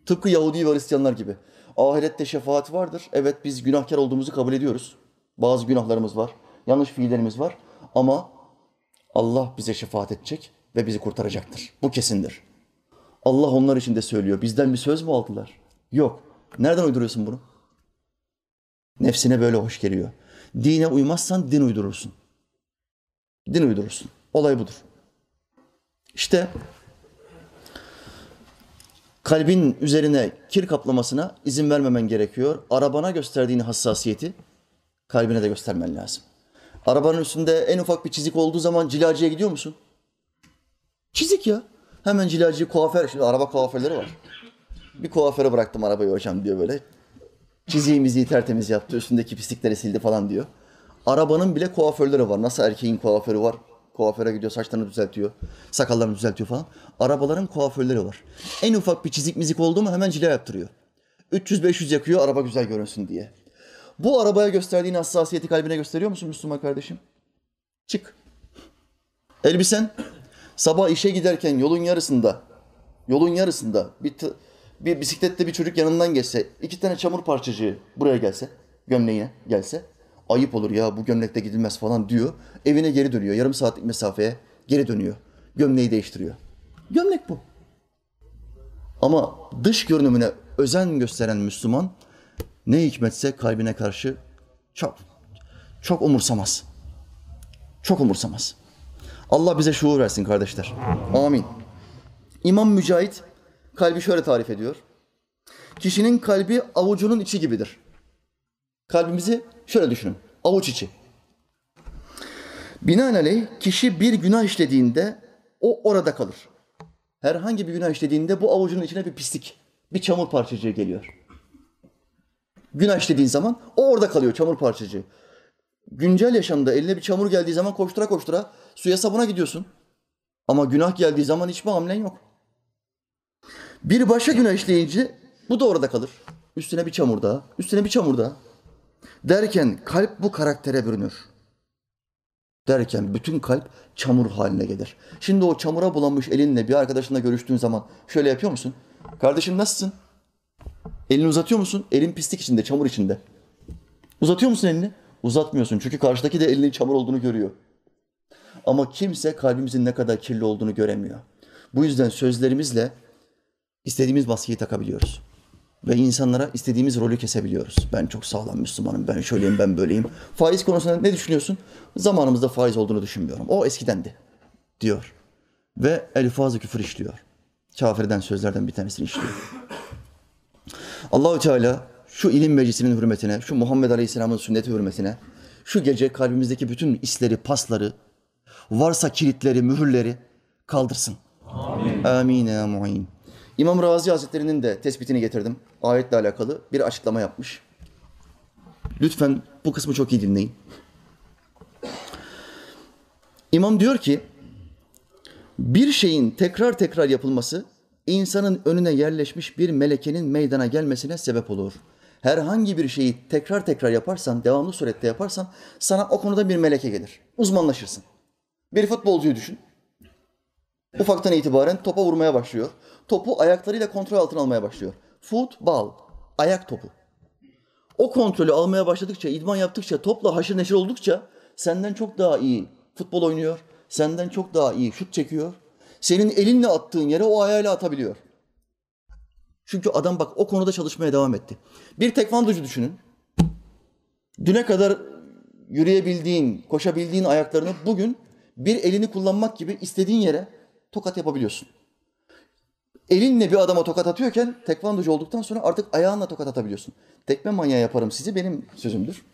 Tıpkı Yahudi ve Hristiyanlar gibi. Ahirette şefaat vardır. Evet biz günahkar olduğumuzu kabul ediyoruz. Bazı günahlarımız var. Yanlış fiillerimiz var. Ama Allah bize şefaat edecek ve bizi kurtaracaktır. Bu kesindir. Allah onlar için de söylüyor. Bizden bir söz mü aldılar? Yok. Nereden uyduruyorsun bunu? Nefsine böyle hoş geliyor. Dine uymazsan din uydurursun. Din uydurursun. Olay budur. İşte kalbin üzerine kir kaplamasına izin vermemen gerekiyor. Arabana gösterdiğin hassasiyeti kalbine de göstermen lazım. Arabanın üstünde en ufak bir çizik olduğu zaman cilacıya gidiyor musun? Çizik ya. Hemen cilacıyı kuaför, şimdi araba kuaförleri var. Bir kuaföre bıraktım arabayı hocam diyor böyle. Çiziği miziği tertemiz yaptı, üstündeki pislikleri sildi falan diyor. Arabanın bile kuaförleri var. Nasıl erkeğin kuaförü var? Kuaföre gidiyor, saçlarını düzeltiyor, sakallarını düzeltiyor falan. Arabaların kuaförleri var. En ufak bir çizik mizik oldu mu hemen cila yaptırıyor. 300-500 yakıyor araba güzel görünsün diye. Bu arabaya gösterdiğin hassasiyeti kalbine gösteriyor musun Müslüman kardeşim? Çık. Elbisen sabah işe giderken yolun yarısında yolun yarısında bir, bir bisiklette bir çocuk yanından geçse, iki tane çamur parçacığı buraya gelse, gömleğine gelse ayıp olur ya bu gömlekte gidilmez falan diyor. Evine geri dönüyor. Yarım saatlik mesafeye geri dönüyor. Gömleği değiştiriyor. Gömlek bu. Ama dış görünümüne özen gösteren Müslüman ne hikmetse kalbine karşı çok çok umursamaz. Çok umursamaz. Allah bize şuur versin kardeşler. Amin. İmam Mücahit kalbi şöyle tarif ediyor. Kişinin kalbi avucunun içi gibidir. Kalbimizi şöyle düşünün. Avuç içi. Binaenaleyh kişi bir günah işlediğinde o orada kalır. Herhangi bir günah işlediğinde bu avucunun içine bir pislik, bir çamur parçacığı geliyor. Günah işlediğin zaman o orada kalıyor çamur parçacığı. Güncel yaşamda eline bir çamur geldiği zaman koştura koştura suya sabuna gidiyorsun. Ama günah geldiği zaman hiçbir hamlen yok. Bir başka günah işleyince bu da orada kalır. Üstüne bir çamur daha, üstüne bir çamur daha. Derken kalp bu karaktere bürünür. Derken bütün kalp çamur haline gelir. Şimdi o çamura bulanmış elinle bir arkadaşınla görüştüğün zaman şöyle yapıyor musun? Kardeşim nasılsın? Elini uzatıyor musun? Elin pislik içinde, çamur içinde. Uzatıyor musun elini? Uzatmıyorsun çünkü karşıdaki de elinin çamur olduğunu görüyor. Ama kimse kalbimizin ne kadar kirli olduğunu göremiyor. Bu yüzden sözlerimizle istediğimiz maskeyi takabiliyoruz. Ve insanlara istediğimiz rolü kesebiliyoruz. Ben çok sağlam Müslümanım, ben şöyleyim, ben böyleyim. Faiz konusunda ne düşünüyorsun? Zamanımızda faiz olduğunu düşünmüyorum. O eskidendi diyor. Ve elfazı küfür işliyor. Kafir eden sözlerden bir tanesini işliyor. Allahü Teala şu ilim meclisinin hürmetine, şu Muhammed Aleyhisselam'ın sünneti hürmetine, şu gece kalbimizdeki bütün isleri, pasları, varsa kilitleri, mühürleri kaldırsın. Amin. Amin ya mu'in. İmam Razi Hazretleri'nin de tespitini getirdim. Ayetle alakalı bir açıklama yapmış. Lütfen bu kısmı çok iyi dinleyin. İmam diyor ki, bir şeyin tekrar tekrar yapılması insanın önüne yerleşmiş bir melekenin meydana gelmesine sebep olur. Herhangi bir şeyi tekrar tekrar yaparsan, devamlı surette yaparsan sana o konuda bir meleke gelir. Uzmanlaşırsın. Bir futbolcuyu düşün. Ufaktan itibaren topa vurmaya başlıyor. Topu ayaklarıyla kontrol altına almaya başlıyor. Futbol, ayak topu. O kontrolü almaya başladıkça, idman yaptıkça, topla haşır neşir oldukça senden çok daha iyi futbol oynuyor. Senden çok daha iyi şut çekiyor. Senin elinle attığın yere o ayağıyla atabiliyor. Çünkü adam bak o konuda çalışmaya devam etti. Bir tekvandocu düşünün. Düne kadar yürüyebildiğin, koşabildiğin ayaklarını bugün bir elini kullanmak gibi istediğin yere tokat yapabiliyorsun. Elinle bir adama tokat atıyorken tekvandocu olduktan sonra artık ayağınla tokat atabiliyorsun. Tekme manyağı yaparım sizi benim sözümdür.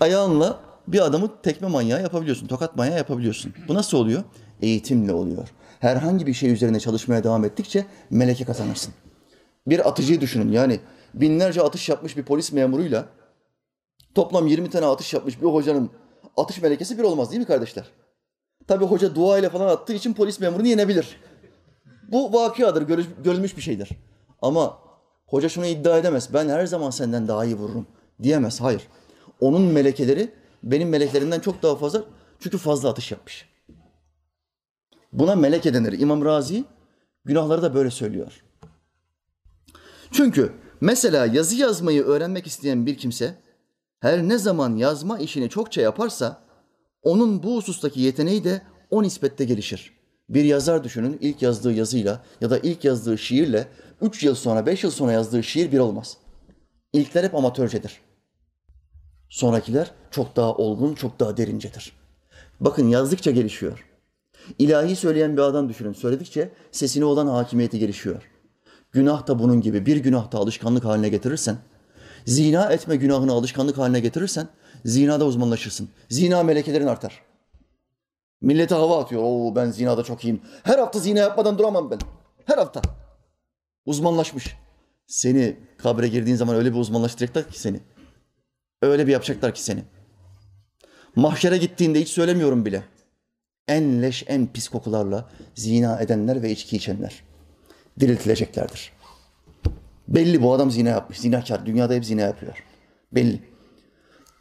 Ayağınla bir adamı tekme manyağı yapabiliyorsun, tokat manyağı yapabiliyorsun. Bu nasıl oluyor? Eğitimle oluyor. Herhangi bir şey üzerine çalışmaya devam ettikçe meleke kazanırsın. Bir atıcıyı düşünün yani binlerce atış yapmış bir polis memuruyla toplam 20 tane atış yapmış bir hocanın atış melekesi bir olmaz değil mi kardeşler? Tabi hoca dua ile falan attığı için polis memurunu yenebilir. Bu vakiadır, görülmüş bir şeydir. Ama hoca şunu iddia edemez. Ben her zaman senden daha iyi vururum diyemez. Hayır. Onun melekeleri benim meleklerimden çok daha fazla. Çünkü fazla atış yapmış. Buna meleke denir. İmam Razi günahları da böyle söylüyor. Çünkü mesela yazı yazmayı öğrenmek isteyen bir kimse her ne zaman yazma işini çokça yaparsa onun bu husustaki yeteneği de o nispette gelişir. Bir yazar düşünün ilk yazdığı yazıyla ya da ilk yazdığı şiirle üç yıl sonra, beş yıl sonra yazdığı şiir bir olmaz. İlkler hep amatörcedir. Sonrakiler çok daha olgun, çok daha derincedir. Bakın yazdıkça gelişiyor. İlahi söyleyen bir adam düşünün. Söyledikçe sesine olan hakimiyeti gelişiyor. Günah da bunun gibi. Bir günah da alışkanlık haline getirirsen, zina etme günahını alışkanlık haline getirirsen, zinada uzmanlaşırsın. Zina melekelerin artar. Millete hava atıyor. Oo ben zinada çok iyiyim. Her hafta zina yapmadan duramam ben. Her hafta. Uzmanlaşmış. Seni kabre girdiğin zaman öyle bir uzmanlaştıracaklar ki seni. Öyle bir yapacaklar ki seni. Mahşere gittiğinde hiç söylemiyorum bile. En leş, en pis kokularla zina edenler ve içki içenler diriltileceklerdir. Belli bu adam zina yapmış. Zinakar. Dünyada hep zina yapıyor. Belli.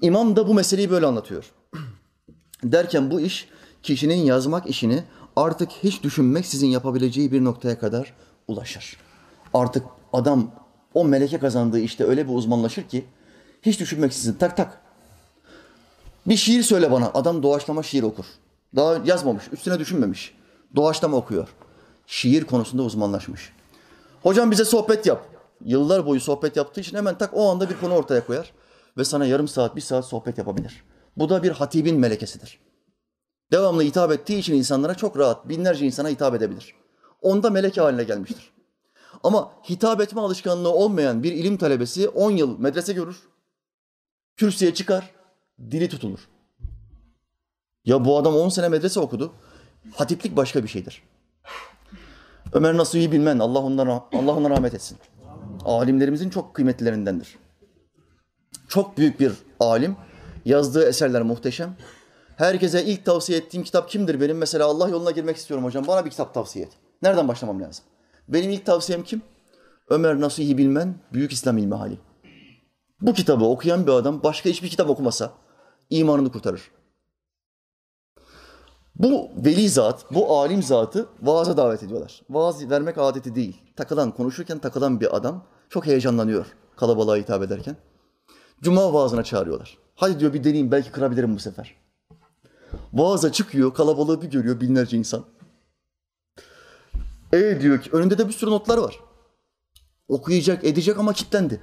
İmam da bu meseleyi böyle anlatıyor. [clears throat] Derken bu iş kişinin yazmak işini artık hiç düşünmek sizin yapabileceği bir noktaya kadar ulaşır. Artık adam o meleke kazandığı işte öyle bir uzmanlaşır ki hiç düşünmeksizin tak tak. Bir şiir söyle bana. Adam doğaçlama şiir okur. Daha yazmamış, üstüne düşünmemiş. Doğaçlama okuyor. Şiir konusunda uzmanlaşmış. Hocam bize sohbet yap. Yıllar boyu sohbet yaptığı için hemen tak o anda bir konu ortaya koyar. Ve sana yarım saat, bir saat sohbet yapabilir. Bu da bir hatibin melekesidir. Devamlı hitap ettiği için insanlara çok rahat, binlerce insana hitap edebilir. Onda meleke haline gelmiştir. Ama hitap etme alışkanlığı olmayan bir ilim talebesi 10 yıl medrese görür. Kürsüye çıkar, dili tutulur. Ya bu adam 10 sene medrese okudu. Hatiplik başka bir şeydir. Ömer Nasuhi Bilmen, Allah onlara, Allah ona rahmet etsin. Alimlerimizin çok kıymetlilerindendir. Çok büyük bir alim. Yazdığı eserler muhteşem. Herkese ilk tavsiye ettiğim kitap kimdir benim? Mesela Allah yoluna girmek istiyorum hocam. Bana bir kitap tavsiye et. Nereden başlamam lazım? Benim ilk tavsiyem kim? Ömer Nasuhi Bilmen, Büyük İslam İlmihali. Bu kitabı okuyan bir adam başka hiçbir kitap okumasa imanını kurtarır. Bu veli zat, bu alim zatı vaaza davet ediyorlar. Vaaz vermek adeti değil. Takılan, konuşurken takılan bir adam çok heyecanlanıyor kalabalığa hitap ederken. Cuma vaazına çağırıyorlar. Hadi diyor bir deneyeyim belki kırabilirim bu sefer. Vaaza çıkıyor, kalabalığı bir görüyor binlerce insan. E diyor ki önünde de bir sürü notlar var. Okuyacak, edecek ama kitlendi.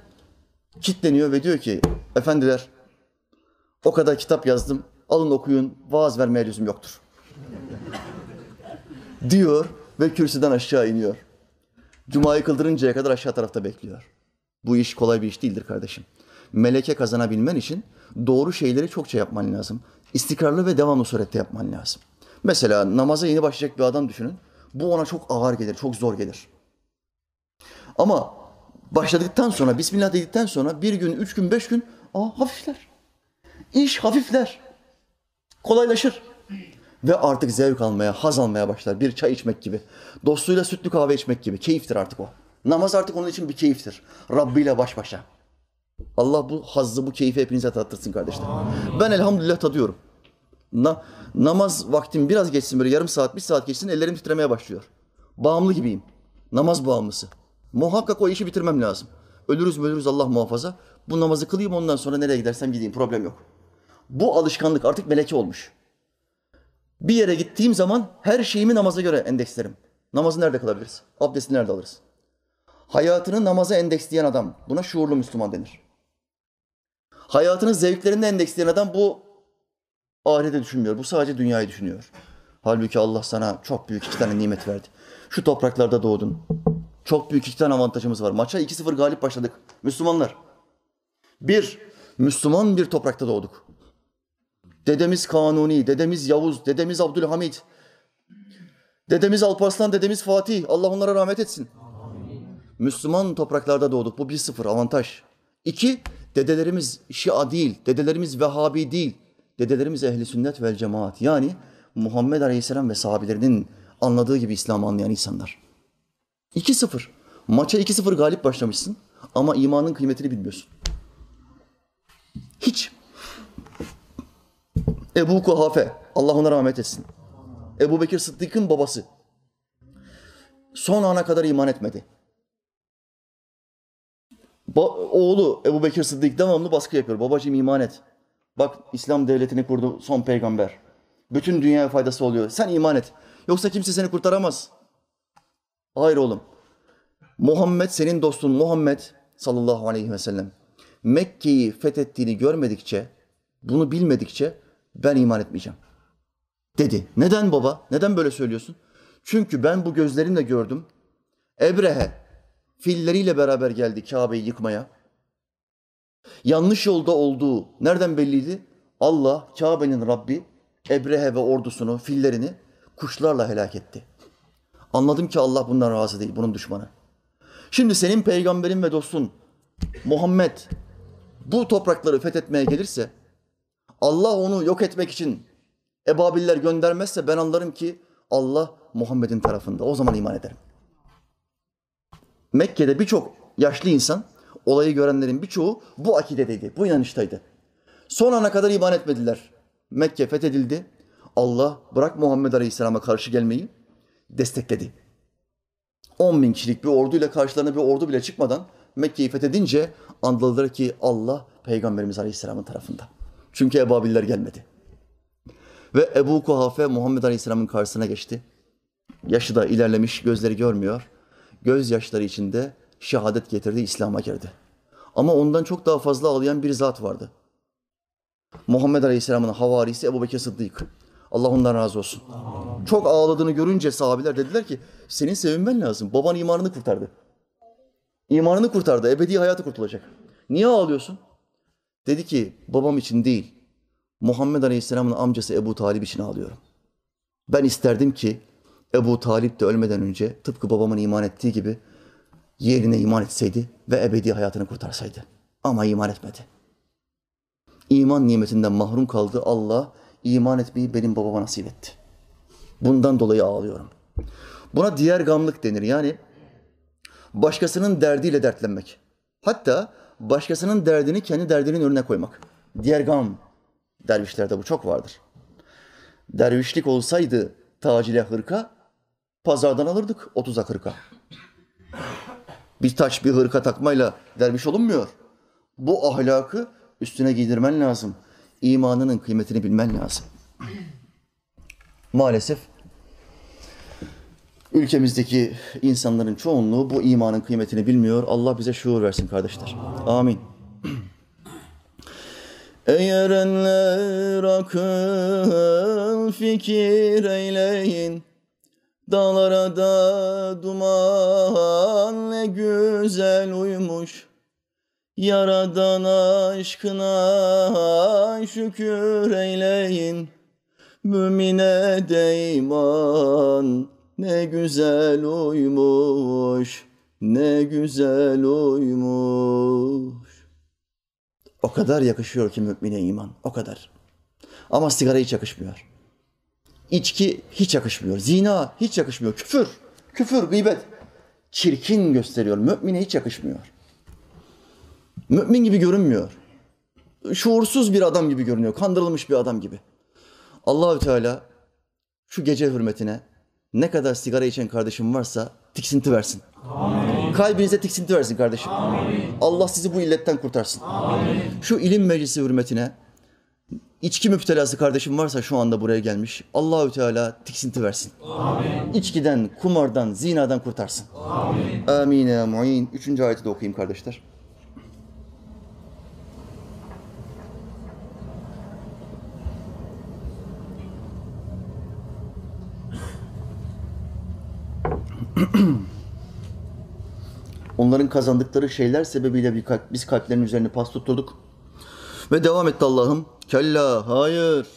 Kitleniyor ve diyor ki efendiler o kadar kitap yazdım. Alın okuyun. Vaaz vermeye lüzum yoktur. Diyor ve kürsüden aşağı iniyor. Cuma'yı kıldırıncaya kadar aşağı tarafta bekliyor. Bu iş kolay bir iş değildir kardeşim. Meleke kazanabilmen için doğru şeyleri çokça yapman lazım. İstikrarlı ve devamlı surette yapman lazım. Mesela namaza yeni başlayacak bir adam düşünün. Bu ona çok ağır gelir, çok zor gelir. Ama başladıktan sonra, Bismillah dedikten sonra bir gün, üç gün, beş gün aa, hafifler. İş hafifler. Kolaylaşır. Ve artık zevk almaya, haz almaya başlar. Bir çay içmek gibi. Dostuyla sütlü kahve içmek gibi. Keyiftir artık o. Namaz artık onun için bir keyiftir. Rabbi ile baş başa. Allah bu hazzı, bu keyfi hepinize tattırsın kardeşler. Ben elhamdülillah tadıyorum. Na, namaz vaktim biraz geçsin böyle yarım saat, bir saat geçsin ellerim titremeye başlıyor. Bağımlı gibiyim. Namaz bağımlısı. Muhakkak o işi bitirmem lazım. Ölürüz mü ölürüz Allah muhafaza. Bu namazı kılayım ondan sonra nereye gidersem gideyim problem yok. Bu alışkanlık artık meleke olmuş. Bir yere gittiğim zaman her şeyimi namaza göre endekslerim. Namazı nerede kılabiliriz? Abdesti nerede alırız? Hayatını namaza endeksleyen adam, buna şuurlu Müslüman denir. Hayatını zevklerinde endeksleyen adam bu ahirete düşünmüyor. Bu sadece dünyayı düşünüyor. Halbuki Allah sana çok büyük iki tane nimet verdi. Şu topraklarda doğdun. Çok büyük iki tane avantajımız var. Maça 2-0 galip başladık. Müslümanlar. Bir, Müslüman bir toprakta doğduk. Dedemiz Kanuni, dedemiz Yavuz, dedemiz Abdülhamit, dedemiz Alparslan, dedemiz Fatih. Allah onlara rahmet etsin. Müslüman topraklarda doğduk. Bu bir sıfır avantaj. İki, dedelerimiz Şia değil, dedelerimiz Vehhabi değil. Dedelerimiz ehli sünnet vel cemaat. Yani Muhammed Aleyhisselam ve sahabelerinin anladığı gibi İslam'ı anlayan insanlar. 2-0. Maça 2-0 galip başlamışsın ama imanın kıymetini bilmiyorsun. Hiç. Ebu Kuhafe, Allah ona rahmet etsin. Ebu Bekir Sıddık'ın babası. Son ana kadar iman etmedi. Ba- oğlu Ebu Bekir Sıddık devamlı baskı yapıyor. Babacığım iman et. Bak İslam devletini kurdu son peygamber. Bütün dünyaya faydası oluyor. Sen iman et. Yoksa kimse seni kurtaramaz. Hayır oğlum. Muhammed senin dostun Muhammed sallallahu aleyhi ve sellem. Mekke'yi fethettiğini görmedikçe, bunu bilmedikçe ben iman etmeyeceğim. Dedi. Neden baba? Neden böyle söylüyorsun? Çünkü ben bu gözlerimle gördüm. Ebrehe filleriyle beraber geldi Kabe'yi yıkmaya. Yanlış yolda olduğu nereden belliydi? Allah Kabe'nin Rabbi Ebrehe ve ordusunu, fillerini kuşlarla helak etti. Anladım ki Allah bundan razı değil, bunun düşmanı. Şimdi senin peygamberin ve dostun Muhammed bu toprakları fethetmeye gelirse Allah onu yok etmek için ebabiller göndermezse ben anlarım ki Allah Muhammed'in tarafında. O zaman iman ederim. Mekke'de birçok yaşlı insan, olayı görenlerin birçoğu bu akidedeydi, bu inanıştaydı. Son ana kadar iman etmediler. Mekke fethedildi. Allah bırak Muhammed Aleyhisselam'a karşı gelmeyi destekledi. 10 bin kişilik bir orduyla karşılarına bir ordu bile çıkmadan Mekke'yi fethedince anladılar ki Allah Peygamberimiz Aleyhisselam'ın tarafında. Çünkü ebabiller gelmedi. Ve Ebu Kuhafe Muhammed Aleyhisselam'ın karşısına geçti. Yaşı da ilerlemiş, gözleri görmüyor. Gözyaşları içinde şehadet getirdi, İslam'a girdi. Ama ondan çok daha fazla ağlayan bir zat vardı. Muhammed Aleyhisselam'ın havarisi Ebu Bekir Sıddık. Allah ondan razı olsun. Çok ağladığını görünce sahabiler dediler ki senin sevinmen lazım. Baban imanını kurtardı. İmanını kurtardı. Ebedi hayatı kurtulacak. Niye ağlıyorsun? Dedi ki babam için değil. Muhammed Aleyhisselam'ın amcası Ebu Talib için ağlıyorum. Ben isterdim ki Ebu Talip de ölmeden önce tıpkı babamın iman ettiği gibi yerine iman etseydi ve ebedi hayatını kurtarsaydı. Ama iman etmedi. İman nimetinden mahrum kaldı. Allah iman etmeyi benim babama nasip etti. Bundan dolayı ağlıyorum. Buna diğer gamlık denir. Yani başkasının derdiyle dertlenmek. Hatta başkasının derdini kendi derdinin önüne koymak. Diğer gam. Dervişlerde bu çok vardır. Dervişlik olsaydı tacile hırka, pazardan alırdık 30'a 40'a. Bir taş bir hırka takmayla derviş olunmuyor. Bu ahlakı üstüne giydirmen lazım. İmanının kıymetini bilmen lazım. Maalesef ülkemizdeki insanların çoğunluğu bu imanın kıymetini bilmiyor. Allah bize şuur versin kardeşler. Amin. Eğer enler akıl fikir eyleyin Dağlara da duman ne güzel uymuş Yaradan aşkına şükür eyleyin Mümine de iman ne güzel uymuş Ne güzel uymuş O kadar yakışıyor ki mümine iman. O kadar. Ama sigara hiç yakışmıyor. İçki hiç yakışmıyor. Zina hiç yakışmıyor. Küfür, küfür, gıybet. Çirkin gösteriyor. Mümine hiç yakışmıyor. Mümin gibi görünmüyor. Şuursuz bir adam gibi görünüyor. Kandırılmış bir adam gibi. Allahü Teala şu gece hürmetine ne kadar sigara içen kardeşim varsa tiksinti versin. Amin. Kalbinize tiksinti versin kardeşim. Amin. Allah sizi bu illetten kurtarsın. Amin. Şu ilim meclisi hürmetine içki müptelası kardeşim varsa şu anda buraya gelmiş. Allahü Teala tiksinti versin. Amin. İçkiden, kumardan, zinadan kurtarsın. Amin. Amin muin. Üçüncü ayeti de okuyayım kardeşler. [clears throat] Onların kazandıkları şeyler sebebiyle bir kalp, biz kalplerin üzerine pas tutturduk. Ve devam etti Allah'ım. Kella, hayır.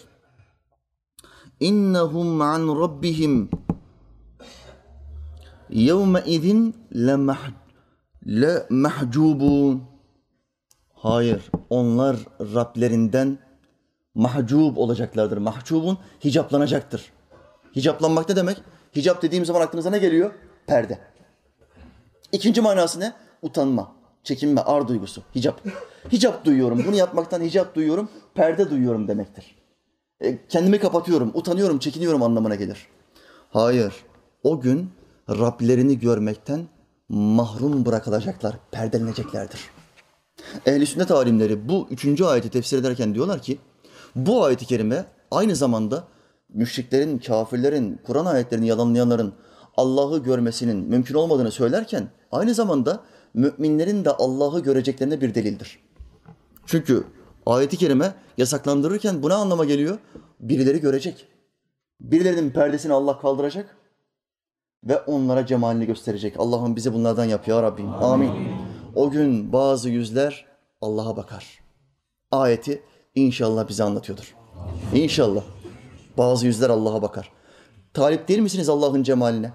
İnnehum an rabbihim yevme izin le mahcubun. Hayır, onlar Rablerinden mahcub olacaklardır. Mahcubun hicaplanacaktır. Hicaplanmak ne demek? Hicap dediğim zaman aklınıza ne geliyor? Perde. İkinci manası ne? Utanma, çekinme, ar duygusu. Hicap. Hicap duyuyorum. Bunu yapmaktan hicap duyuyorum. Perde duyuyorum demektir. E, kendimi kapatıyorum, utanıyorum, çekiniyorum anlamına gelir. Hayır. O gün Rablerini görmekten mahrum bırakılacaklar, perdeleneceklerdir. Ehl-i sünnet alimleri bu üçüncü ayeti tefsir ederken diyorlar ki, bu ayeti kerime aynı zamanda müşriklerin, kafirlerin, Kur'an ayetlerini yalanlayanların Allah'ı görmesinin mümkün olmadığını söylerken aynı zamanda müminlerin de Allah'ı göreceklerine bir delildir. Çünkü ayeti kerime yasaklandırırken bu ne anlama geliyor? Birileri görecek. Birilerinin perdesini Allah kaldıracak ve onlara cemalini gösterecek. Allah'ım bizi bunlardan yap ya Rabbim. Amin. Amin. O gün bazı yüzler Allah'a bakar. Ayeti inşallah bize anlatıyordur. İnşallah. Bazı yüzler Allah'a bakar. Talip değil misiniz Allah'ın cemaline?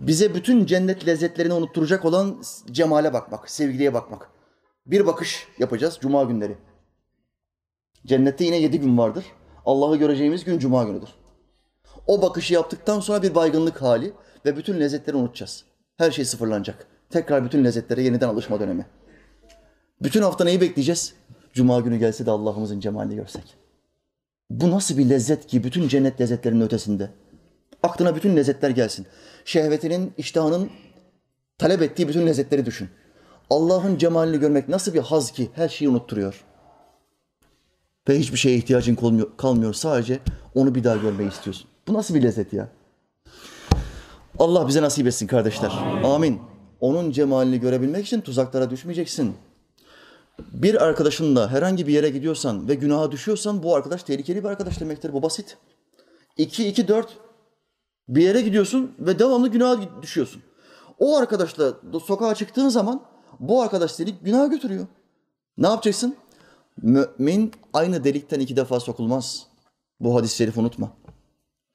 Bize bütün cennet lezzetlerini unutturacak olan cemale bakmak, sevgiliye bakmak. Bir bakış yapacağız cuma günleri. Cennette yine yedi gün vardır. Allah'ı göreceğimiz gün cuma günüdür. O bakışı yaptıktan sonra bir baygınlık hali ve bütün lezzetleri unutacağız. Her şey sıfırlanacak. Tekrar bütün lezzetlere yeniden alışma dönemi. Bütün hafta neyi bekleyeceğiz? Cuma günü gelse de Allah'ımızın cemalini görsek. Bu nasıl bir lezzet ki bütün cennet lezzetlerinin ötesinde? Aklına bütün lezzetler gelsin. Şehvetinin, iştahının talep ettiği bütün lezzetleri düşün. Allah'ın cemalini görmek nasıl bir haz ki her şeyi unutturuyor. Ve hiçbir şeye ihtiyacın kalmıyor. Sadece onu bir daha görmeyi istiyorsun. Bu nasıl bir lezzet ya? Allah bize nasip etsin kardeşler. Amin. Amin. Onun cemalini görebilmek için tuzaklara düşmeyeceksin. Bir arkadaşınla herhangi bir yere gidiyorsan ve günaha düşüyorsan bu arkadaş tehlikeli bir arkadaş demektir. Bu basit. 2, 2, 4 bir yere gidiyorsun ve devamlı günaha düşüyorsun. O arkadaşla sokağa çıktığın zaman bu arkadaş seni günaha götürüyor. Ne yapacaksın? Mümin aynı delikten iki defa sokulmaz. Bu hadis-i şerifi unutma.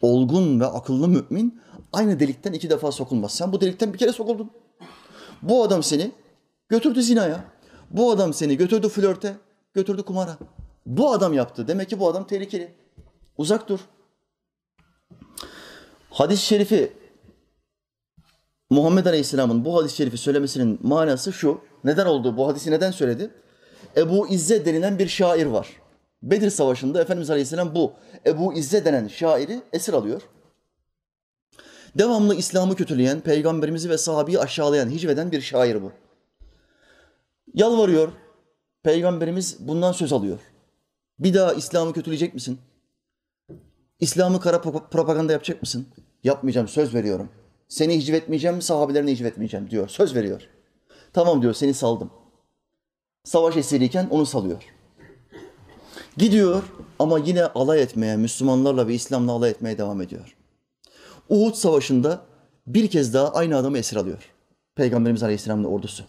olgun ve akıllı mümin aynı delikten iki defa sokulmaz. Sen bu delikten bir kere sokuldun. Bu adam seni götürdü zinaya. Bu adam seni götürdü flörte, götürdü kumara. Bu adam yaptı. Demek ki bu adam tehlikeli. Uzak dur. Hadis-i şerifi Muhammed Aleyhisselam'ın bu hadis-i şerifi söylemesinin manası şu. Neden oldu? Bu hadisi neden söyledi? Ebu İzze denilen bir şair var. Bedir Savaşı'nda Efendimiz Aleyhisselam bu Ebu İzze denen şairi esir alıyor. Devamlı İslam'ı kötüleyen, peygamberimizi ve sahabeyi aşağılayan, hicveden bir şair bu. Yalvarıyor. Peygamberimiz bundan söz alıyor. Bir daha İslam'ı kötüleyecek misin? İslam'ı kara propaganda yapacak mısın? Yapmayacağım, söz veriyorum. Seni hicvetmeyeceğim, sahabelerini hicvetmeyeceğim diyor. Söz veriyor. Tamam diyor, seni saldım. Savaş esiriyken onu salıyor. Gidiyor ama yine alay etmeye, Müslümanlarla ve İslam'la alay etmeye devam ediyor. Uhud Savaşı'nda bir kez daha aynı adamı esir alıyor. Peygamberimiz Aleyhisselam'ın ordusu.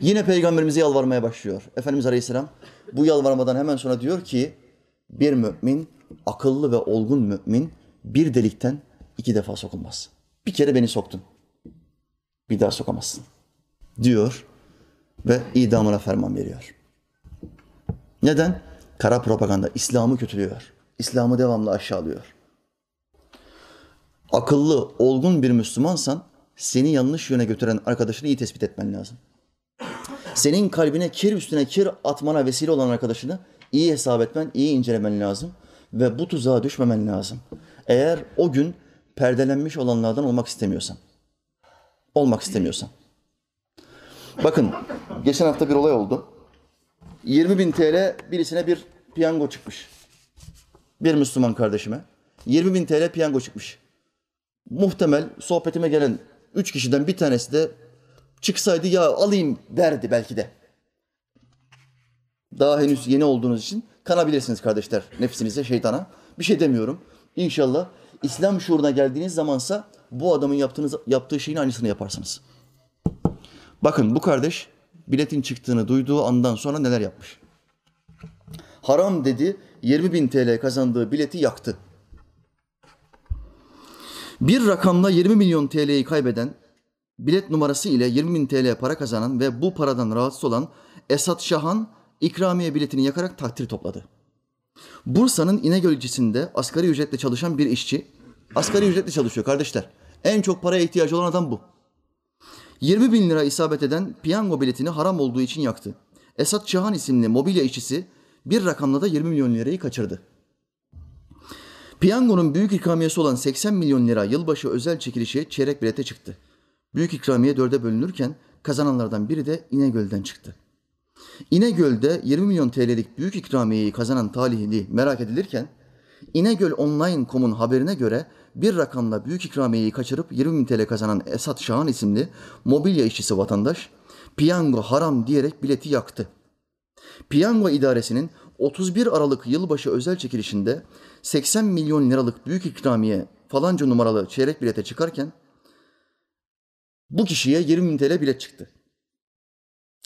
Yine Peygamberimize yalvarmaya başlıyor. Efendimiz Aleyhisselam bu yalvarmadan hemen sonra diyor ki bir mümin, akıllı ve olgun mümin bir delikten iki defa sokulmaz. Bir kere beni soktun. Bir daha sokamazsın. Diyor ve idamına ferman veriyor. Neden? Kara propaganda İslam'ı kötülüyor. İslam'ı devamlı aşağılıyor. Akıllı, olgun bir Müslümansan seni yanlış yöne götüren arkadaşını iyi tespit etmen lazım. Senin kalbine kir üstüne kir atmana vesile olan arkadaşını iyi hesap etmen, iyi incelemen lazım ve bu tuzağa düşmemen lazım. Eğer o gün perdelenmiş olanlardan olmak istemiyorsan. Olmak istemiyorsan. Bakın geçen hafta bir olay oldu. 20 bin TL birisine bir piyango çıkmış. Bir Müslüman kardeşime. 20 bin TL piyango çıkmış. Muhtemel sohbetime gelen üç kişiden bir tanesi de çıksaydı ya alayım derdi belki de. Daha henüz yeni olduğunuz için kanabilirsiniz kardeşler nefsinize, şeytana. Bir şey demiyorum. İnşallah İslam şuuruna geldiğiniz zamansa bu adamın yaptığınız, yaptığı şeyin aynısını yaparsınız. Bakın bu kardeş biletin çıktığını duyduğu andan sonra neler yapmış. Haram dedi, 20 bin TL kazandığı bileti yaktı. Bir rakamla 20 milyon TL'yi kaybeden, bilet numarası ile 20 bin TL para kazanan ve bu paradan rahatsız olan Esat Şahan ikramiye biletini yakarak takdir topladı. Bursa'nın İnegöl ilçesinde asgari ücretle çalışan bir işçi, asgari ücretle çalışıyor kardeşler. En çok paraya ihtiyacı olan adam bu. 20 bin lira isabet eden piyango biletini haram olduğu için yaktı. Esat Şahan isimli mobilya işçisi bir rakamla da 20 milyon lirayı kaçırdı. Piyangonun büyük ikramiyesi olan 80 milyon lira yılbaşı özel çekilişi çeyrek bilete çıktı. Büyük ikramiye dörde bölünürken kazananlardan biri de İnegöl'den çıktı. İnegöl'de 20 milyon TL'lik büyük ikramiyeyi kazanan talihli merak edilirken İnegöl Online.com'un haberine göre bir rakamla büyük ikramiyeyi kaçırıp 20 bin TL kazanan Esat Şahan isimli mobilya işçisi vatandaş piyango haram diyerek bileti yaktı. Piyango idaresinin 31 Aralık yılbaşı özel çekilişinde 80 milyon liralık büyük ikramiye falanca numaralı çeyrek bilete çıkarken bu kişiye 20 bin TL bilet çıktı.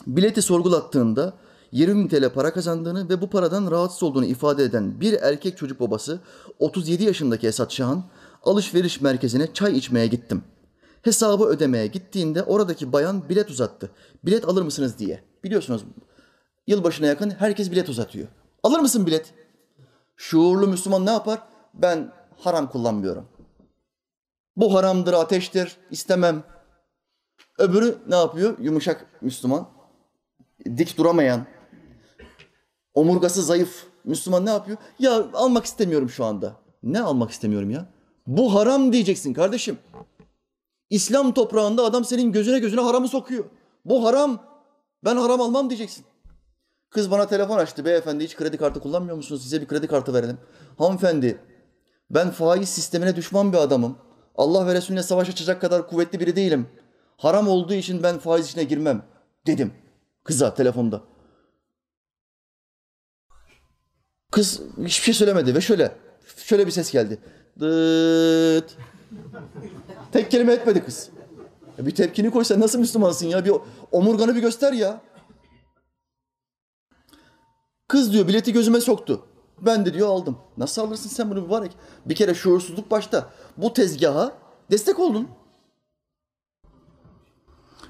Bileti sorgulattığında 20 bin TL para kazandığını ve bu paradan rahatsız olduğunu ifade eden bir erkek çocuk babası 37 yaşındaki Esat Şahan alışveriş merkezine çay içmeye gittim. Hesabı ödemeye gittiğinde oradaki bayan bilet uzattı. Bilet alır mısınız diye. Biliyorsunuz yılbaşına yakın herkes bilet uzatıyor. Alır mısın bilet? Şuurlu Müslüman ne yapar? Ben haram kullanmıyorum. Bu haramdır, ateştir, istemem. Öbürü ne yapıyor? Yumuşak Müslüman. Dik duramayan, omurgası zayıf Müslüman ne yapıyor? Ya almak istemiyorum şu anda. Ne almak istemiyorum ya? Bu haram diyeceksin kardeşim. İslam toprağında adam senin gözüne gözüne haramı sokuyor. Bu haram. Ben haram almam diyeceksin. Kız bana telefon açtı. Beyefendi hiç kredi kartı kullanmıyor musunuz? Size bir kredi kartı verelim. Hanımefendi ben faiz sistemine düşman bir adamım. Allah ve Resulüne savaş açacak kadar kuvvetli biri değilim. Haram olduğu için ben faiz içine girmem dedim kıza telefonda. Kız hiçbir şey söylemedi ve şöyle şöyle bir ses geldi. Dıt. Tek kelime etmedi kız. Ya bir tepkini koy sen nasıl Müslümansın ya? Bir omurganı bir göster ya. Kız diyor bileti gözüme soktu. Ben de diyor aldım. Nasıl alırsın sen bunu mübarek? Bir kere şuursuzluk başta. Bu tezgaha destek oldun.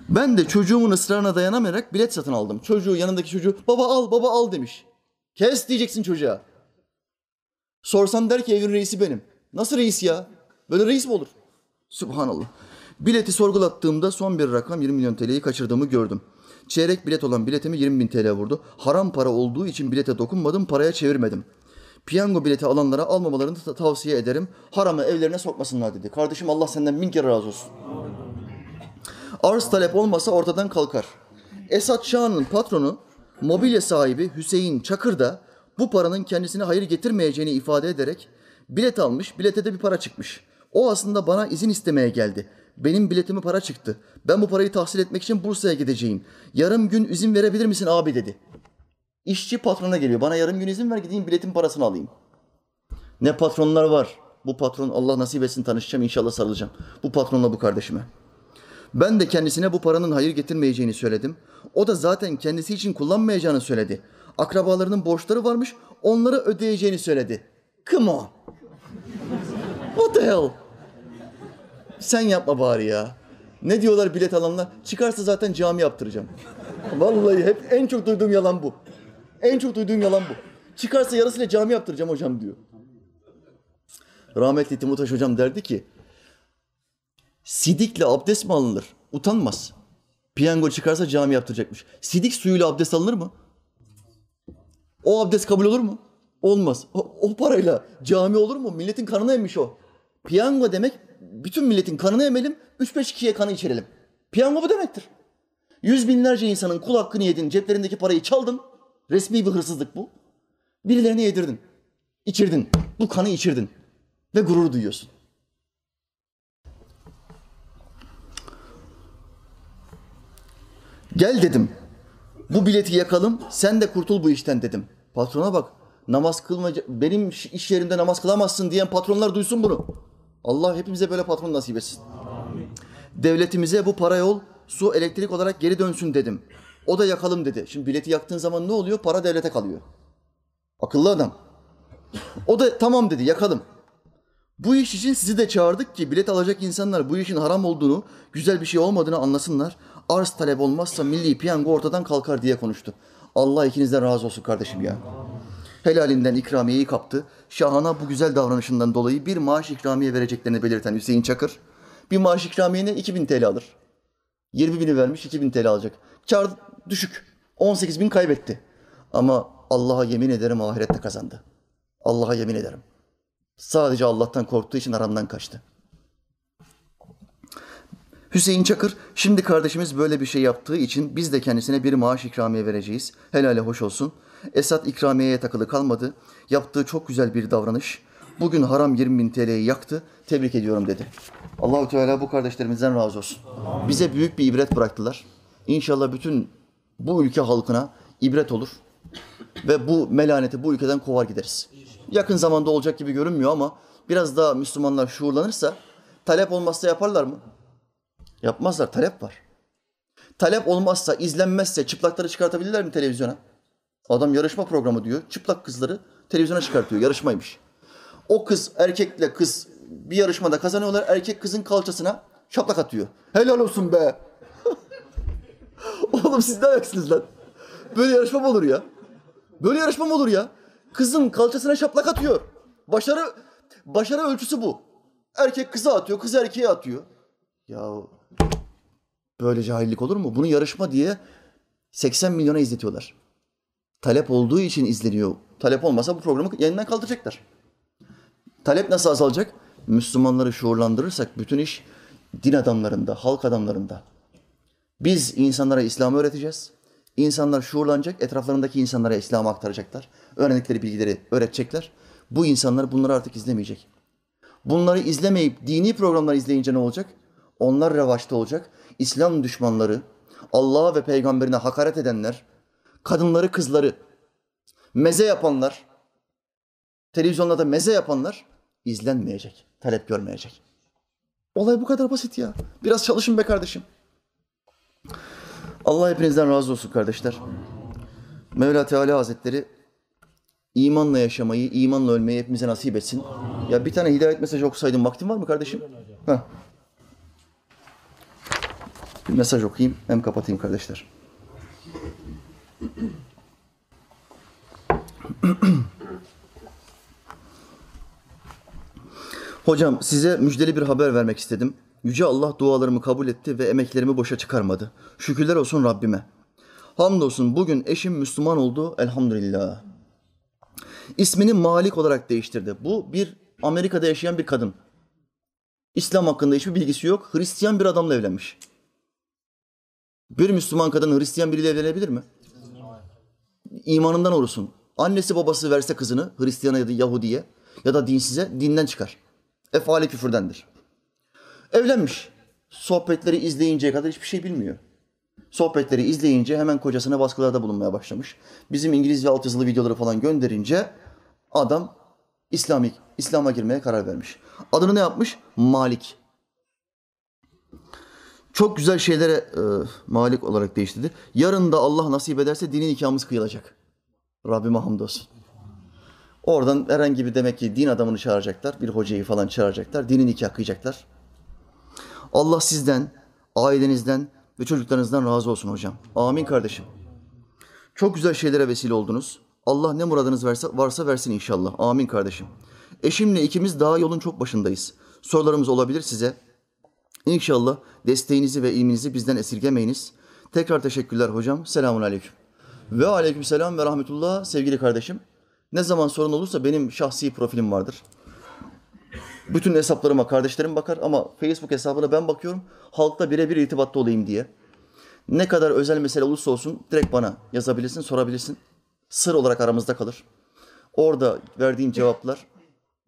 Ben de çocuğumun ısrarına dayanamayarak bilet satın aldım. Çocuğu yanındaki çocuğu baba al baba al demiş. Kes diyeceksin çocuğa. Sorsan der ki evin reisi benim. Nasıl reis ya? Böyle reis mi olur? Subhanallah. Bileti sorgulattığımda son bir rakam 20 milyon TL'yi kaçırdığımı gördüm. Çeyrek bilet olan biletimi 20 bin TL vurdu. Haram para olduğu için bilete dokunmadım, paraya çevirmedim. Piyango bileti alanlara almamalarını ta- tavsiye ederim. Haramı evlerine sokmasınlar dedi. Kardeşim Allah senden bin kere razı olsun. Arz talep olmasa ortadan kalkar. Esat Şah'ın patronu, mobilya sahibi Hüseyin Çakır da bu paranın kendisine hayır getirmeyeceğini ifade ederek bilet almış, bilete de bir para çıkmış. O aslında bana izin istemeye geldi. Benim biletime para çıktı. Ben bu parayı tahsil etmek için Bursa'ya gideceğim. Yarım gün izin verebilir misin abi dedi. İşçi patrona geliyor. Bana yarım gün izin ver gideyim biletin parasını alayım. Ne patronlar var. Bu patron Allah nasip etsin tanışacağım inşallah sarılacağım. Bu patronla bu kardeşime. Ben de kendisine bu paranın hayır getirmeyeceğini söyledim. O da zaten kendisi için kullanmayacağını söyledi. Akrabalarının borçları varmış, onları ödeyeceğini söyledi. Come on. What the hell? Sen yapma bari ya. Ne diyorlar bilet alanlar? Çıkarsa zaten cami yaptıracağım. Vallahi hep en çok duyduğum yalan bu. En çok duyduğum yalan bu. Çıkarsa yarısıyla cami yaptıracağım hocam diyor. Rahmetli Timurtaş hocam derdi ki Sidikle abdest mi alınır? Utanmaz. Piyango çıkarsa cami yaptıracakmış. Sidik suyuyla abdest alınır mı? O abdest kabul olur mu? Olmaz. O, o parayla cami olur mu? Milletin kanını emmiş o. Piyango demek bütün milletin kanını emelim, 3-5 kişiye kanı içirelim. Piyango bu demektir. Yüz binlerce insanın kul hakkını yedin, ceplerindeki parayı çaldın. Resmi bir hırsızlık bu. Birilerine yedirdin. içirdin. Bu kanı içirdin. Ve gurur duyuyorsun. Gel dedim. Bu bileti yakalım, sen de kurtul bu işten dedim. Patrona bak, namaz kılmaca, benim iş yerimde namaz kılamazsın diyen patronlar duysun bunu. Allah hepimize böyle patron nasip etsin. Devletimize bu para yol, su, elektrik olarak geri dönsün dedim. O da yakalım dedi. Şimdi bileti yaktığın zaman ne oluyor? Para devlete kalıyor. Akıllı adam. O da tamam dedi, yakalım. Bu iş için sizi de çağırdık ki bilet alacak insanlar bu işin haram olduğunu, güzel bir şey olmadığını anlasınlar. Arz talep olmazsa milli piyango ortadan kalkar diye konuştu. Allah ikinizden razı olsun kardeşim ya. Helalinden ikramiyeyi kaptı. Şahana bu güzel davranışından dolayı bir maaş ikramiye vereceklerini belirten Hüseyin Çakır, bir maaş ikramiyene 2000 TL alır. 20 bini vermiş 2000 TL alacak. Kar düşük. 18 bin kaybetti. Ama Allah'a yemin ederim ahirette kazandı. Allah'a yemin ederim. Sadece Allah'tan korktuğu için aramdan kaçtı. Hüseyin Çakır, şimdi kardeşimiz böyle bir şey yaptığı için biz de kendisine bir maaş ikramiye vereceğiz. Helale hoş olsun. Esat ikramiyeye takılı kalmadı. Yaptığı çok güzel bir davranış. Bugün haram 20 bin TL'yi yaktı. Tebrik ediyorum dedi. Allahu Teala bu kardeşlerimizden razı olsun. Bize büyük bir ibret bıraktılar. İnşallah bütün bu ülke halkına ibret olur. Ve bu melaneti bu ülkeden kovar gideriz. Yakın zamanda olacak gibi görünmüyor ama biraz daha Müslümanlar şuurlanırsa talep olmazsa yaparlar mı? Yapmazlar. Talep var. Talep olmazsa, izlenmezse çıplakları çıkartabilirler mi televizyona? Adam yarışma programı diyor. Çıplak kızları televizyona çıkartıyor. Yarışmaymış. O kız erkekle kız bir yarışmada kazanıyorlar. Erkek kızın kalçasına şaplak atıyor. Helal olsun be. [laughs] Oğlum siz ne ayaksınız lan? Böyle yarışma mı olur ya? Böyle yarışma mı olur ya? Kızın kalçasına şaplak atıyor. Başarı başarı ölçüsü bu. Erkek kıza atıyor, kız erkeğe atıyor. Ya böyle cahillik olur mu? Bunu yarışma diye 80 milyona izletiyorlar. Talep olduğu için izleniyor. Talep olmasa bu programı yayından kaldıracaklar. Talep nasıl azalacak? Müslümanları şuurlandırırsak bütün iş din adamlarında, halk adamlarında. Biz insanlara İslam'ı öğreteceğiz. İnsanlar şuurlanacak, etraflarındaki insanlara İslam'ı aktaracaklar. Öğrendikleri bilgileri öğretecekler. Bu insanlar bunları artık izlemeyecek. Bunları izlemeyip dini programlar izleyince ne olacak? Onlar revaçta olacak. İslam düşmanları, Allah'a ve peygamberine hakaret edenler, kadınları, kızları, meze yapanlar, televizyonlarda meze yapanlar izlenmeyecek, talep görmeyecek. Olay bu kadar basit ya. Biraz çalışın be kardeşim. Allah hepinizden razı olsun kardeşler. Mevla Teala Hazretleri imanla yaşamayı, imanla ölmeyi hepimize nasip etsin. Ya bir tane hidayet mesajı okusaydım vaktin var mı kardeşim? Heh. Bir mesaj okuyayım, hem kapatayım kardeşler. [clears throat] Hocam size müjdeli bir haber vermek istedim. Yüce Allah dualarımı kabul etti ve emeklerimi boşa çıkarmadı. Şükürler olsun Rabbime. Hamdolsun bugün eşim Müslüman oldu elhamdülillah. İsmini Malik olarak değiştirdi. Bu bir Amerika'da yaşayan bir kadın. İslam hakkında hiçbir bilgisi yok. Hristiyan bir adamla evlenmiş. Bir Müslüman kadın Hristiyan biriyle evlenebilir mi? İmanından olursun. Annesi babası verse kızını Hristiyana ya da Yahudiye ya da dinsize dinden çıkar. Efali küfürdendir. Evlenmiş. Sohbetleri izleyinceye kadar hiçbir şey bilmiyor. Sohbetleri izleyince hemen kocasına baskılarda bulunmaya başlamış. Bizim İngilizce altyazılı videoları falan gönderince adam İslamik, İslam'a girmeye karar vermiş. Adını ne yapmış? Malik. Çok güzel şeylere e, malik olarak değiştirdi. Yarın da Allah nasip ederse dinin nikahımız kıyılacak. Rabbime hamdolsun. Oradan herhangi bir demek ki din adamını çağıracaklar. Bir hocayı falan çağıracaklar. Dini nikah kıyacaklar. Allah sizden, ailenizden ve çocuklarınızdan razı olsun hocam. Amin kardeşim. Çok güzel şeylere vesile oldunuz. Allah ne muradınız varsa, varsa versin inşallah. Amin kardeşim. Eşimle ikimiz daha yolun çok başındayız. Sorularımız olabilir size. İnşallah desteğinizi ve ilminizi bizden esirgemeyiniz. Tekrar teşekkürler hocam. Selamun aleyküm. Ve aleyküm selam ve rahmetullah sevgili kardeşim. Ne zaman sorun olursa benim şahsi profilim vardır. Bütün hesaplarıma kardeşlerim bakar ama Facebook hesabına ben bakıyorum. Halkla birebir irtibatta olayım diye. Ne kadar özel mesele olursa olsun direkt bana yazabilirsin, sorabilirsin. Sır olarak aramızda kalır. Orada verdiğim cevaplar,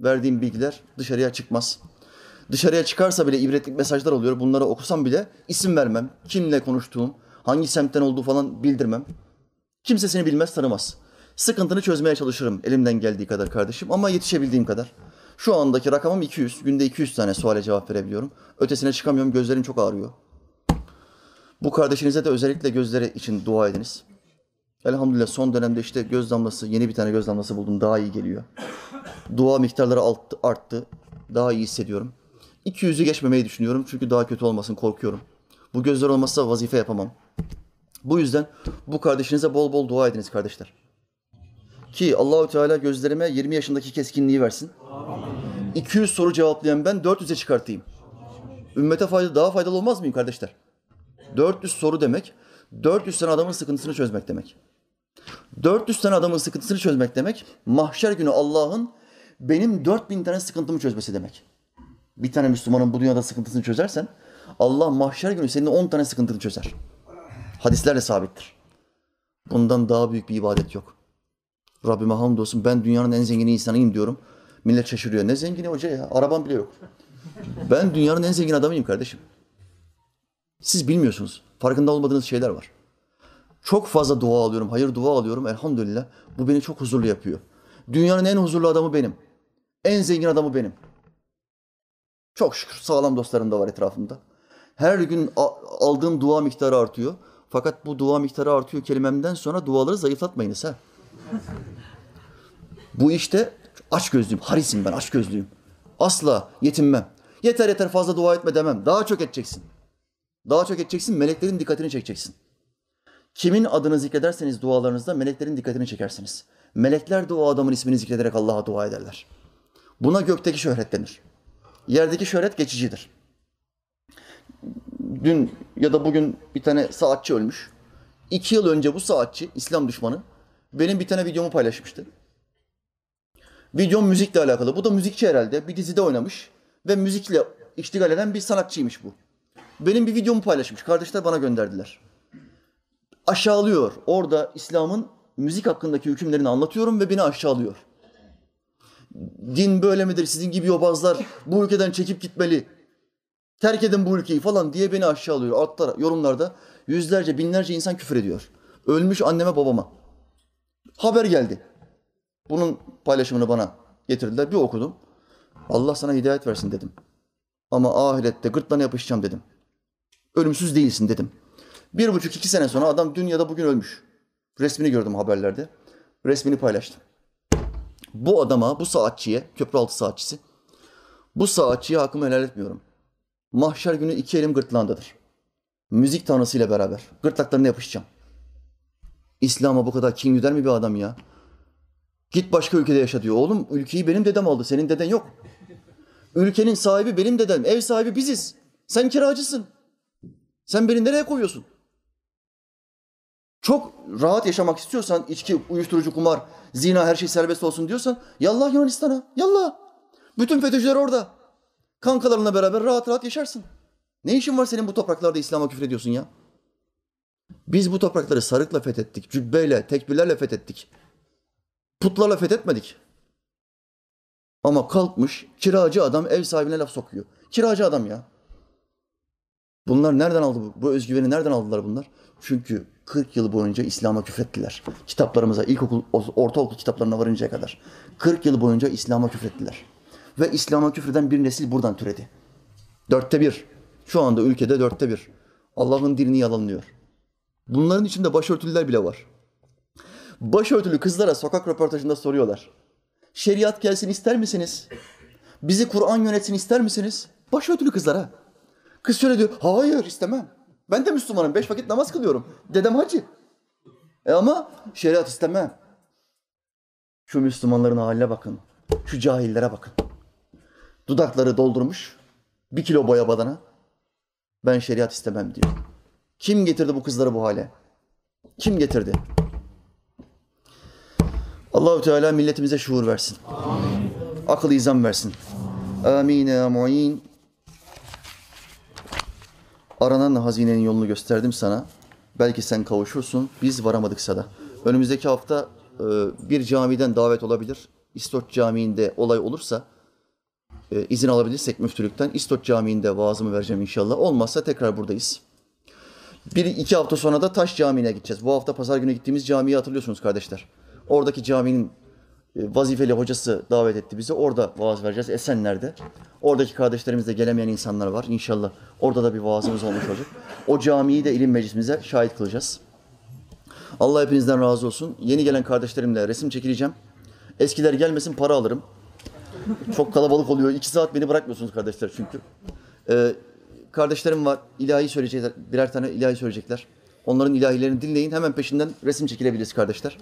verdiğim bilgiler dışarıya çıkmaz. Dışarıya çıkarsa bile ibretlik mesajlar oluyor. Bunları okusam bile isim vermem. Kimle konuştuğum, hangi semtten olduğu falan bildirmem. Kimse seni bilmez, tanımaz. Sıkıntını çözmeye çalışırım elimden geldiği kadar kardeşim ama yetişebildiğim kadar. Şu andaki rakamım 200. Günde 200 tane suale cevap verebiliyorum. Ötesine çıkamıyorum. Gözlerim çok ağrıyor. Bu kardeşinize de özellikle gözleri için dua ediniz. Elhamdülillah son dönemde işte göz damlası, yeni bir tane göz damlası buldum. Daha iyi geliyor. Dua miktarları arttı. Daha iyi hissediyorum. 200'ü geçmemeyi düşünüyorum çünkü daha kötü olmasın korkuyorum. Bu gözler olmazsa vazife yapamam. Bu yüzden bu kardeşinize bol bol dua ediniz kardeşler. Ki Allahü Teala gözlerime 20 yaşındaki keskinliği versin. 200 soru cevaplayan ben 400'e çıkartayım. Ümmete fayda, daha faydalı olmaz mıyım kardeşler? 400 soru demek, 400 tane adamın sıkıntısını çözmek demek. 400 tane adamın sıkıntısını çözmek demek, mahşer günü Allah'ın benim 4000 tane sıkıntımı çözmesi demek. Bir tane Müslümanın bu dünyada sıkıntısını çözersen, Allah mahşer günü senin 10 tane sıkıntını çözer. Hadislerle sabittir. Bundan daha büyük bir ibadet yok. Rabbime hamdolsun ben dünyanın en zengin insanıyım diyorum. Millet şaşırıyor. Ne zengini hoca ya? Araban bile yok. Ben dünyanın en zengin adamıyım kardeşim. Siz bilmiyorsunuz. Farkında olmadığınız şeyler var. Çok fazla dua alıyorum. Hayır dua alıyorum. Elhamdülillah. Bu beni çok huzurlu yapıyor. Dünyanın en huzurlu adamı benim. En zengin adamı benim. Çok şükür sağlam dostlarım da var etrafımda. Her gün aldığım dua miktarı artıyor. Fakat bu dua miktarı artıyor kelimemden sonra duaları zayıflatmayınız ha. Bu işte aç gözlüyüm, harisim ben aç gözlüyüm. Asla yetinmem. Yeter yeter fazla dua etme demem. Daha çok edeceksin. Daha çok edeceksin, meleklerin dikkatini çekeceksin. Kimin adını zikrederseniz dualarınızda meleklerin dikkatini çekersiniz. Melekler de o adamın ismini zikrederek Allah'a dua ederler. Buna gökteki şöhret denir. Yerdeki şöhret geçicidir. Dün ya da bugün bir tane saatçi ölmüş. İki yıl önce bu saatçi, İslam düşmanı, benim bir tane videomu paylaşmıştı. Videom müzikle alakalı. Bu da müzikçi herhalde. Bir dizide oynamış ve müzikle iştigal eden bir sanatçıymış bu. Benim bir videomu paylaşmış. Kardeşler bana gönderdiler. Aşağılıyor. Orada İslam'ın müzik hakkındaki hükümlerini anlatıyorum ve beni aşağılıyor. Din böyle midir? Sizin gibi yobazlar bu ülkeden çekip gitmeli. Terk edin bu ülkeyi falan diye beni aşağılıyor. Altta yorumlarda yüzlerce, binlerce insan küfür ediyor. Ölmüş anneme babama. Haber geldi. Bunun paylaşımını bana getirdiler. Bir okudum. Allah sana hidayet versin dedim. Ama ahirette gırtlağına yapışacağım dedim. Ölümsüz değilsin dedim. Bir buçuk iki sene sonra adam dünyada bugün ölmüş. Resmini gördüm haberlerde. Resmini paylaştım. Bu adama, bu saatçiye, köprü altı saatçisi, bu saatçiye hakkımı helal etmiyorum. Mahşer günü iki elim gırtlağındadır. Müzik tanrısıyla beraber. Gırtlaklarına yapışacağım. İslam'a bu kadar kin güder mi bir adam ya? Git başka ülkede yaşa diyor. Oğlum ülkeyi benim dedem aldı. Senin deden yok. Ülkenin sahibi benim dedem. Ev sahibi biziz. Sen kiracısın. Sen beni nereye koyuyorsun? Çok rahat yaşamak istiyorsan, içki, uyuşturucu, kumar, zina her şey serbest olsun diyorsan yallah Yunanistan'a, yallah. Bütün FETÖ'cüler orada. Kankalarınla beraber rahat rahat yaşarsın. Ne işin var senin bu topraklarda İslam'a küfür ediyorsun ya? Biz bu toprakları sarıkla fethettik, cübbeyle, tekbirlerle fethettik. Putlarla fethetmedik. Ama kalkmış kiracı adam ev sahibine laf sokuyor. Kiracı adam ya. Bunlar nereden aldı bu? Bu özgüveni nereden aldılar bunlar? Çünkü 40 yıl boyunca İslam'a küfrettiler. Kitaplarımıza, ilkokul, ortaokul kitaplarına varıncaya kadar. 40 yıl boyunca İslam'a küfrettiler. Ve İslam'a küfreden bir nesil buradan türedi. Dörtte bir. Şu anda ülkede dörtte bir. Allah'ın dinini yalanlıyor. Bunların içinde başörtülüler bile var. Başörtülü kızlara sokak röportajında soruyorlar. Şeriat gelsin ister misiniz? Bizi Kur'an yönetsin ister misiniz? Başörtülü kızlara. Kız şöyle diyor, hayır istemem. Ben de Müslümanım, beş vakit namaz kılıyorum. Dedem hacı. E ama şeriat istemem. Şu Müslümanların haline bakın. Şu cahillere bakın. Dudakları doldurmuş. Bir kilo boya badana. Ben şeriat istemem diyor. Kim getirdi bu kızları bu hale? Kim getirdi? Allahu Teala milletimize şuur versin. Akıl izan versin. Amin ya muin. Aranan hazinenin yolunu gösterdim sana. Belki sen kavuşursun. Biz varamadıksa da. Önümüzdeki hafta e, bir camiden davet olabilir. İstot Camii'nde olay olursa e, izin alabilirsek müftülükten İstot Camii'nde vaazımı vereceğim inşallah. Olmazsa tekrar buradayız. Bir iki hafta sonra da Taş Camii'ne gideceğiz. Bu hafta pazar günü gittiğimiz camiyi hatırlıyorsunuz kardeşler. Oradaki caminin vazifeli hocası davet etti bizi. Orada vaaz vereceğiz Esenler'de. Oradaki kardeşlerimizde gelemeyen insanlar var. İnşallah orada da bir vaazımız olmuş olacak. O camiyi de ilim meclisimize şahit kılacağız. Allah hepinizden razı olsun. Yeni gelen kardeşlerimle resim çekileceğim. Eskiler gelmesin para alırım. Çok kalabalık oluyor. İki saat beni bırakmıyorsunuz kardeşler çünkü. Ee, kardeşlerim var. ilahi söyleyecekler. Birer tane ilahi söyleyecekler. Onların ilahilerini dinleyin. Hemen peşinden resim çekilebiliriz kardeşler.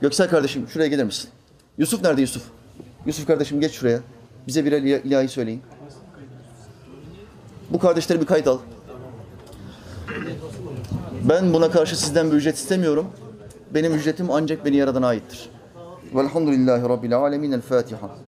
Göksel kardeşim şuraya gelir misin? Yusuf nerede Yusuf? Yusuf kardeşim geç şuraya. Bize birer ila- ilahi söyleyin. Bu kardeşleri bir kayıt al. Ben buna karşı sizden bir ücret istemiyorum. Benim ücretim ancak beni yaradana aittir. Velhamdülillahi Rabbil alemin. El Fatiha.